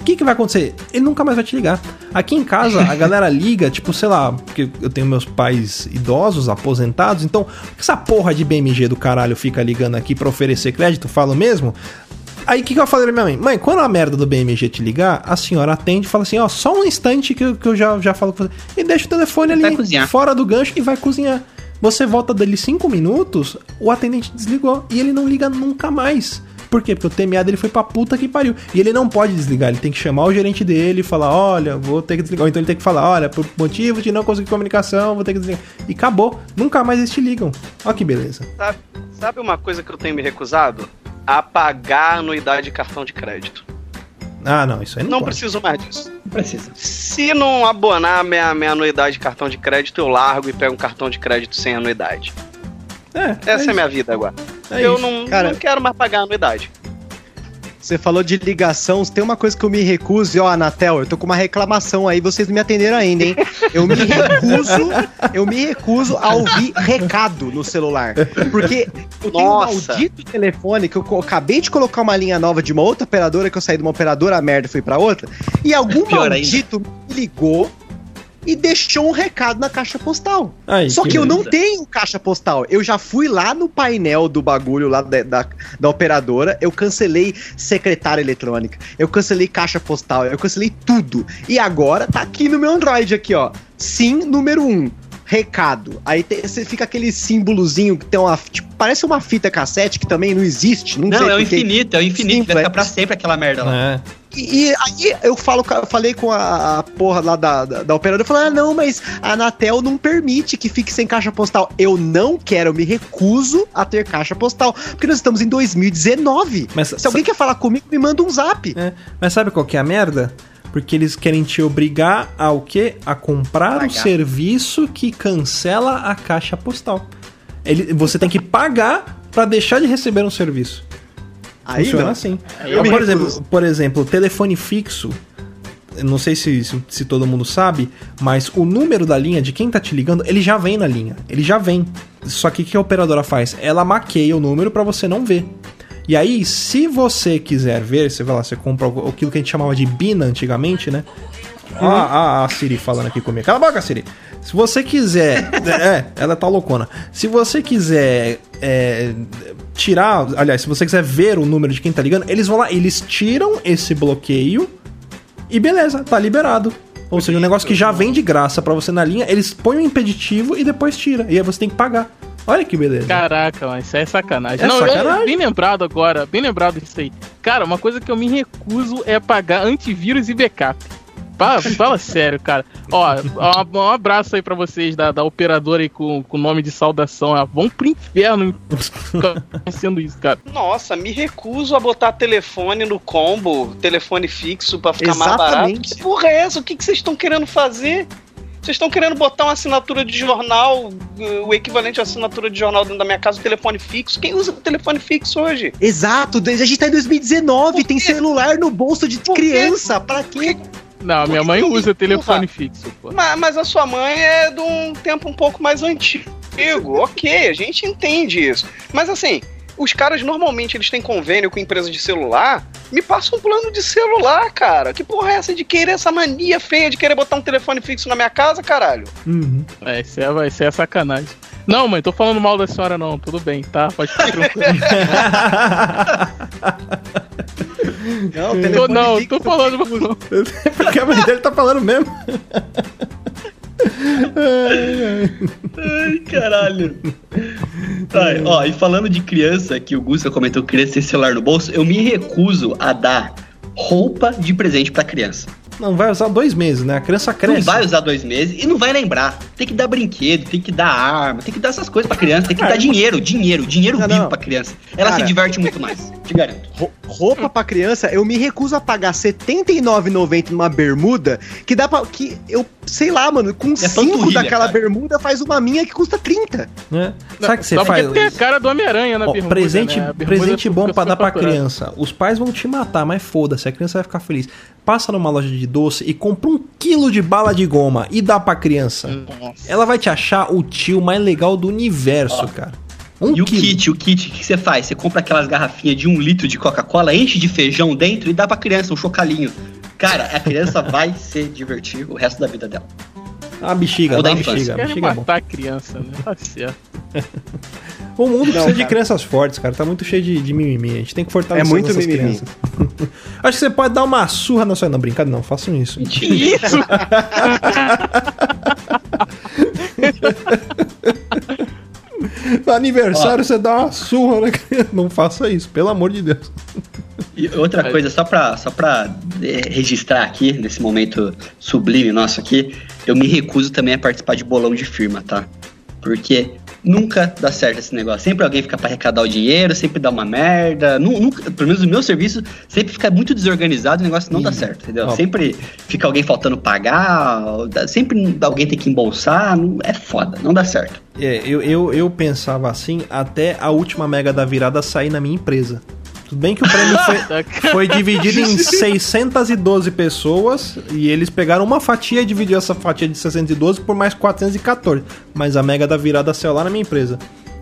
O que, que vai acontecer? Ele nunca mais vai te ligar. Aqui em casa, a galera liga, tipo, sei lá, porque eu tenho meus pais idosos, aposentados, então, essa porra de BMG do caralho fica ligando aqui pra oferecer crédito? Falo mesmo? Aí o que, que eu falei pra minha mãe? Mãe, quando a merda do BMG te ligar, a senhora atende e fala assim: ó, só um instante que eu, que eu já, já falo com você. E deixa o telefone ali fora do gancho e vai cozinhar. Você volta dele cinco minutos, o atendente desligou e ele não liga nunca mais. Por quê? Porque o TMA dele foi pra puta que pariu. E ele não pode desligar, ele tem que chamar o gerente dele e falar: olha, vou ter que desligar. Ou então ele tem que falar: olha, por motivo de não conseguir comunicação, vou ter que desligar. E acabou. Nunca mais eles te ligam. Ó que beleza. Sabe, sabe uma coisa que eu tenho me recusado? Apagar a anuidade de cartão de crédito. Ah, não, isso aí não, Não pode. preciso mais disso. Não precisa. Se não abonar minha, minha anuidade de cartão de crédito, eu largo e pego um cartão de crédito sem anuidade. É, Essa é, isso. minha vida agora. É eu isso. não, Cara- não quero mais pagar a anuidade. Você falou de ligação, tem uma coisa que eu me recuso, e ó, Anatel, eu tô com uma reclamação aí, vocês não me atenderam ainda, hein? Eu me recuso, eu me recuso a ouvir recado no celular. Porque eu tenho Nossa. um maldito telefone que eu acabei de colocar uma linha nova de uma outra operadora, que eu saí de uma operadora merda e fui pra outra, e algum Pior ainda. maldito me ligou e deixou um recado na caixa postal. Aí, Só que eu não tenho caixa postal. Eu já fui lá no painel do bagulho lá da, da, da operadora, eu cancelei secretária eletrônica, eu cancelei caixa postal, eu cancelei tudo. E agora tá aqui no meu Android aqui, ó. Sim, número 1. Um, recado. Aí tem- você fica aquele símbolozinho que tem uma. Tipo, parece uma fita cassete que também não existe. Não, Não, sei é o porque- infinito, é o infinito. Sim, vai ficar pra sempre aquela merda lá. É. E, e aí eu falo, eu falei com a, a porra lá da, da, da operadora, eu falei, ah, não, mas a Anatel não permite que fique sem caixa postal. Eu não quero, eu me recuso a ter caixa postal, porque nós estamos em 2019. Mas Se alguém quer falar comigo, me manda um zap. É, mas sabe qual que é a merda? Porque eles querem te obrigar ao quê? A comprar o Pagar. serviço que cancela a caixa postal. Ele, você tem que pagar pra deixar de receber um serviço. Aí Funciona não. assim. eu por, exemplo, por exemplo, telefone fixo. Não sei se, se, se todo mundo sabe, mas o número da linha de quem tá te ligando, ele já vem na linha. Ele já vem. Só que o que a operadora faz? Ela maqueia o número pra você não ver. E aí, se você quiser ver, você vai lá, você compra o- aquilo que a gente chamava de Bina antigamente, né? Ó, a, a Siri falando aqui comigo. Cala a boca, Siri. Se você quiser. é, ela tá loucona. Se você quiser é, tirar. Aliás, se você quiser ver o número de quem tá ligando, eles vão lá, eles tiram esse bloqueio e beleza, tá liberado. Ou seja, um negócio que já vem de graça pra você na linha, eles põem o impeditivo e depois tira. E aí você tem que pagar. Olha que beleza. Caraca, mas isso é sacanagem. É não, eu- sacanagem. bem lembrado agora, bem lembrado disso aí. Cara, uma coisa que eu me recuso é pagar antivírus e backup. Fala, fala sério, cara. Ó, um, um abraço aí pra vocês da, da operadora aí com o nome de saudação. Ó. Vão pro inferno sendo isso, cara. Nossa, me recuso a botar telefone no combo, telefone fixo pra ficar mais barato. Exatamente. Que porra é essa? O que que vocês estão querendo fazer? Vocês estão querendo botar uma assinatura de jornal, eh, o equivalente à assinatura de jornal dentro da minha casa, o telefone fixo? Quem usa telefone fixo hoje? Exato, a gente tá em 2019, Por tem celular no bolso de Por quê? criança. Pra quê? Não, minha mãe usa telefone fixo, pô. Mas, mas a sua mãe é de um tempo um pouco mais antigo. ok, a gente entende isso. Mas assim, os caras normalmente eles têm convênio com empresas de celular. Me passa um plano de celular, cara. Que porra é essa de querer essa mania feia de querer botar um telefone fixo na minha casa, caralho? Uhum. É, isso é, isso é sacanagem. Não, mãe, tô falando mal da senhora, não. Tudo bem, tá? Pode ficar tranquilo. Não, tô, não, fixo- tô falando. Não. Porque a mãe dele tá falando mesmo. Ai, caralho. Ai, ó, e falando de criança, que o Gusta comentou criança sem celular no bolso, eu me recuso a dar roupa de presente pra criança. Não vai usar dois meses, né? A criança cresce. Não vai usar dois meses e não vai lembrar. Tem que dar brinquedo, tem que dar arma, tem que dar essas coisas pra criança, tem que dar dinheiro, dinheiro, dinheiro Não, vivo não. pra criança. Ela se Cara. diverte muito mais, te garanto. Ro- Roupa pra criança, eu me recuso a pagar R$ 79,90 numa bermuda que dá pra. que eu, sei lá, mano, com cinco panturrilha, daquela cara. bermuda faz uma minha que custa 30. Né? Sabe o que você Só faz? tem a cara do Homem-Aranha na Ó, bermuda, presente, né? Bermuda presente bom pra dar pra criança. Os pais vão te matar, mas foda-se, a criança vai ficar feliz. Passa numa loja de doce e compra um quilo de bala de goma e dá pra criança. Nossa. Ela vai te achar o tio mais legal do universo, cara. Um E o quilo. kit, o kit, o que você faz? Você compra aquelas garrafinhas de um litro de Coca-Cola, enche de feijão dentro e dá pra criança um chocalinho. Cara, a criança vai se divertir o resto da vida dela. A bexiga, Ou da infância. bexiga. Bexiga é bom. matar a criança, né? Tá certo. O mundo precisa de crianças fortes, cara. Tá muito cheio de, de mimimi. A gente tem que fortalecer É muito nossas mimimi. crianças. Acho que você pode dar uma surra na sua. Não, brincadeira, não. Façam isso. Mentira. Aniversário você dá uma surra criança. Não faça isso, pelo amor de Deus. E outra coisa, só pra, só pra eh, registrar aqui, nesse momento sublime nosso aqui, eu me recuso também a participar de bolão de firma, tá? Porque nunca dá certo esse negócio. Sempre alguém fica pra arrecadar o dinheiro, sempre dá uma merda. Nu- Nunca, pelo menos no meu serviço, sempre fica muito desorganizado e o negócio não dá certo, entendeu? Ó. Sempre fica alguém faltando pagar, sempre alguém tem que embolsar, é foda, não dá certo. É, eu, eu, eu pensava assim até a última mega da virada sair na minha empresa. Tudo bem que o prêmio foi, foi dividido em 612 pessoas e eles pegaram uma fatia e dividiu essa fatia de 612 por mais 414. Mas a mega da virada saiu lá na minha empresa.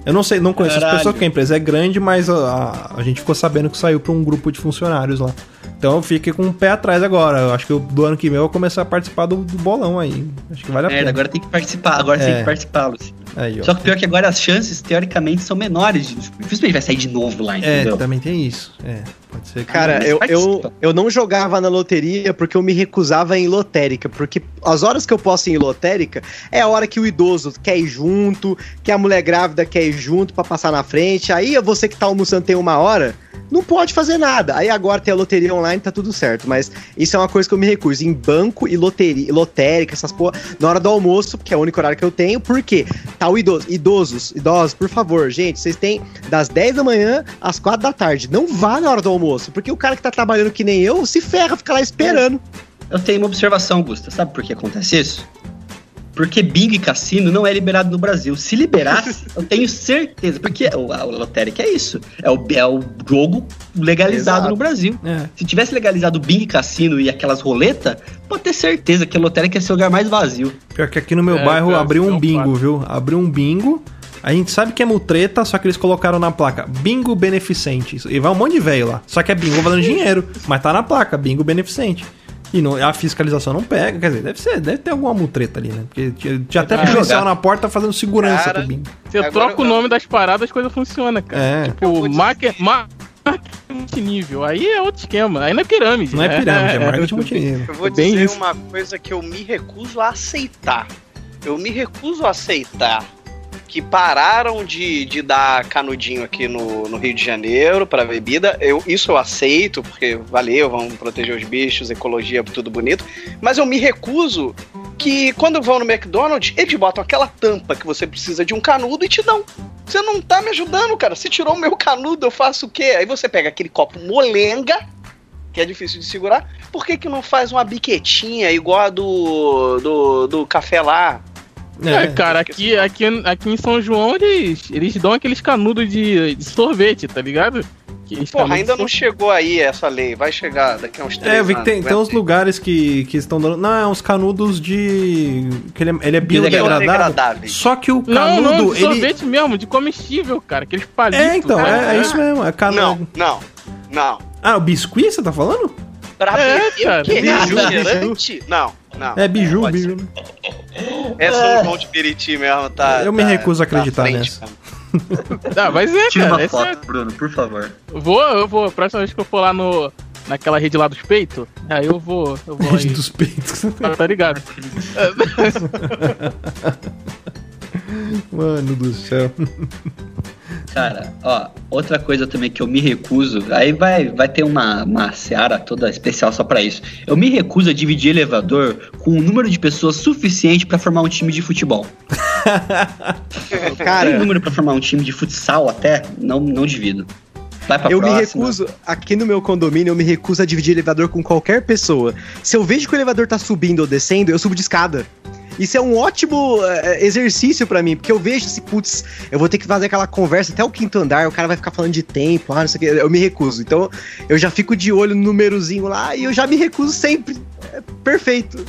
Eu não sei, não conheço as Caralho. pessoas, porque a empresa é grande, mas a, a, a gente ficou sabendo que saiu para um grupo de funcionários lá. Então eu fiquei com o pé atrás agora. Eu acho que eu- do ano que vem eu vou começar a participar do, do bolão aí. Acho que vale a Merda, pena. agora tem que participar, agora É. tem que participar. Aí, ó. Só que pior que agora as chances, teoricamente, são menores. Dificilmente vai sair de novo lá, É, entendeu? também tem isso. É, pode ser que. Cara, eu, eu, eu não jogava na loteria porque eu me recusava em lotérica. Porque as horas que eu posso ir em lotérica é a hora que o idoso quer ir junto, que a mulher grávida quer ir junto pra passar na frente. Aí você que tá almoçando tem uma hora, não pode fazer nada. Aí agora tem a loteria online, tá tudo certo. Mas isso é uma coisa que eu me recuso. Em banco e loteria, lotérica, essas porra, na hora do almoço, que é o único horário que eu tenho, porque tá o idoso. Idosos, idosos, por favor, gente, vocês têm das 10 da manhã às 4 da tarde. Não vá na hora do almoço, porque o cara que tá trabalhando que nem eu se ferra, fica lá esperando. Eu tenho uma observação, Augusta. Sabe por que acontece isso? Porque bingo e cassino não é liberado no Brasil. Se liberasse, eu tenho certeza. Porque o- a lotérica é isso. É o, é o jogo legalizado Exato. no Brasil. É. Se tivesse legalizado o bingo e cassino e aquelas roletas, pode ter certeza que a lotérica ia ser o lugar mais vazio. Pior que aqui no meu É, bairro cara, abriu é um um bingo, fato. viu? Abriu um bingo. A gente sabe que é mutreta, só que eles colocaram na placa bingo beneficente. E vai um monte de velho lá. Só que é bingo valendo dinheiro. Mas tá na placa, bingo beneficente. E não- a fiscalização não pega. Quer dizer, deve, ser, deve ter alguma mutreta ali, né? Porque tinha, tinha até Ah, policial na porta fazendo segurança Cara, pro bingo. Você Agora troca o eu- nome das paradas, as coisas funcionam, cara. É. Tipo, marketing multinível. Aí é outro esquema. Aí não é pirâmide. Não é né? pirâmide, é marketing multinível. Eu vou Bem dizer isso. uma coisa que eu me recuso a aceitar. Eu me recuso a aceitar que pararam de, de dar canudinho aqui no, no Rio de Janeiro para bebida. Eu, isso eu aceito, porque valeu, vamos proteger os bichos, ecologia, tudo bonito. Mas eu me recuso que quando vão no McDonald's, eles botam aquela tampa que você precisa de um canudo e te dão. Você não tá me ajudando, cara. Você tirou o meu canudo, eu faço o quê? Aí você pega aquele copo molenga, que é difícil de segurar. Por que, que não faz uma biquetinha igual a do, do, do café lá? É, cara, aqui, aqui, aqui em São João eles, eles dão aqueles canudos de, de sorvete, tá ligado? Porra, ainda de não chegou aí essa lei. Vai chegar daqui a uns três É, eu vi que tem, tem aguenta uns aí. lugares que, que estão dando. Não, é uns canudos de. que ele é, ele é biodegradável. Só que o Não, canudo, não, de ele. sorvete mesmo, de comestível, cara. Aqueles palitos. É, então, cara. é, é isso mesmo. É canudo. Não, não, não. Ah, o biscuit você tá falando? Pra É, beber cara. Refrigerante? Não, não. É biju, biju. É São João de Piriti mesmo, tá? Eu me tá- recuso a acreditar frente, nessa. cara. Ah, mas é, Tira cara. uma foto, é- Bruno, por favor. Vou, eu vou. Próxima vez que eu for lá no, naquela rede lá dos peitos, aí eu vou. Eu vou Rede aí. dos peitos. Ah, tá ligado? Mano do céu. Cara, ó, outra coisa também que eu me recuso, aí vai, vai ter uma, uma seara toda especial só pra isso. Eu me recuso a dividir elevador com um número de pessoas suficiente pra formar um time de futebol. Tem Cara, número pra formar um time de futsal até? Não, não divido. Vai pra eu me próxima. recuso, aqui no meu condomínio, eu me recuso a dividir elevador com qualquer pessoa. Se eu vejo que o elevador tá subindo ou descendo, eu subo de escada. Isso é um ótimo eh, exercício pra mim, porque eu vejo assim, putz, eu vou ter que fazer aquela conversa até o quinto andar, o cara vai ficar falando de tempo, ah, não sei o que, eu me recuso. Então, eu já fico de olho no númerozinho lá e eu já me recuso sempre. É perfeito.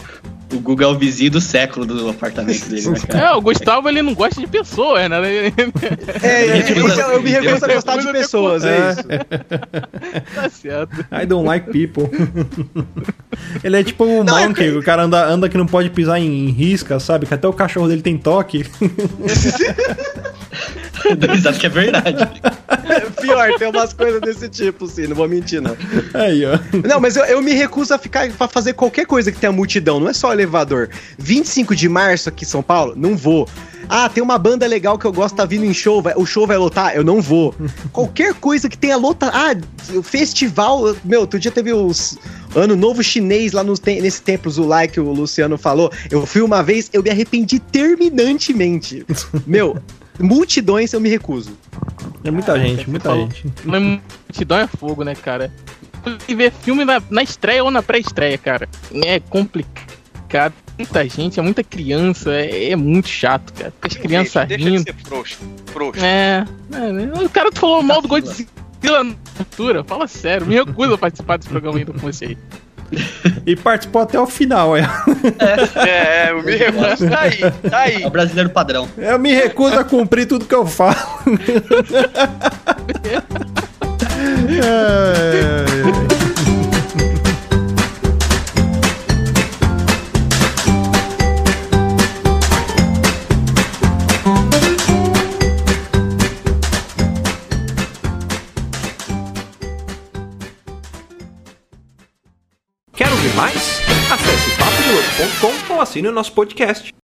O Google é o vizinho do século do apartamento dele, né, cara? É, o Gustavo ele não gosta de pessoas, né? É, é, Me recuso isso eu me recuso a gostar de pessoas, é isso. Tá certo. I don't like people. Ele é tipo o Não, é Monkey, o cara anda, anda que não pode pisar em risca, sabe? Que até o cachorro dele tem toque. Dou risada que é verdade. Pior, tem umas coisas desse tipo, sim, não vou mentir, não. Aí, ó. Não, mas eu, eu me recuso a ficar pra fazer qualquer coisa que tenha multidão, não é só elevador. 25 de março aqui em São Paulo, não vou. Ah, tem uma banda legal que eu gosto, tá vindo em show, vai- o show vai lotar, eu não vou. Qualquer coisa que tenha lota. Ah, o festival. Meu, outro dia teve os Ano Novo Chinês lá te- nesse templo Zulai que o Luciano falou. Eu fui uma vez, eu me arrependi terminantemente. Meu, multidões eu me recuso. É muita gente, muita falou. gente. Mas multidão é fogo, né, cara? E ver filme na, na estreia ou na pré-estreia, cara. É complicado. Muita gente, é muita criança, é, é muito chato, cara. As crianças Deixa rindo. de ser frouxo. Frouxo. É, é, né? o cara falou mal do Godzilla Arthur, fala sério, me recuso a participar desse programa ainda com você aí. E participou até o final, é. É, eu me recuso. Tá aí, tá aí. É o brasileiro padrão. Eu me recuso a cumprir tudo que eu falo. Ai, ai, ai. Papodelouco.com ou assine o nosso podcast.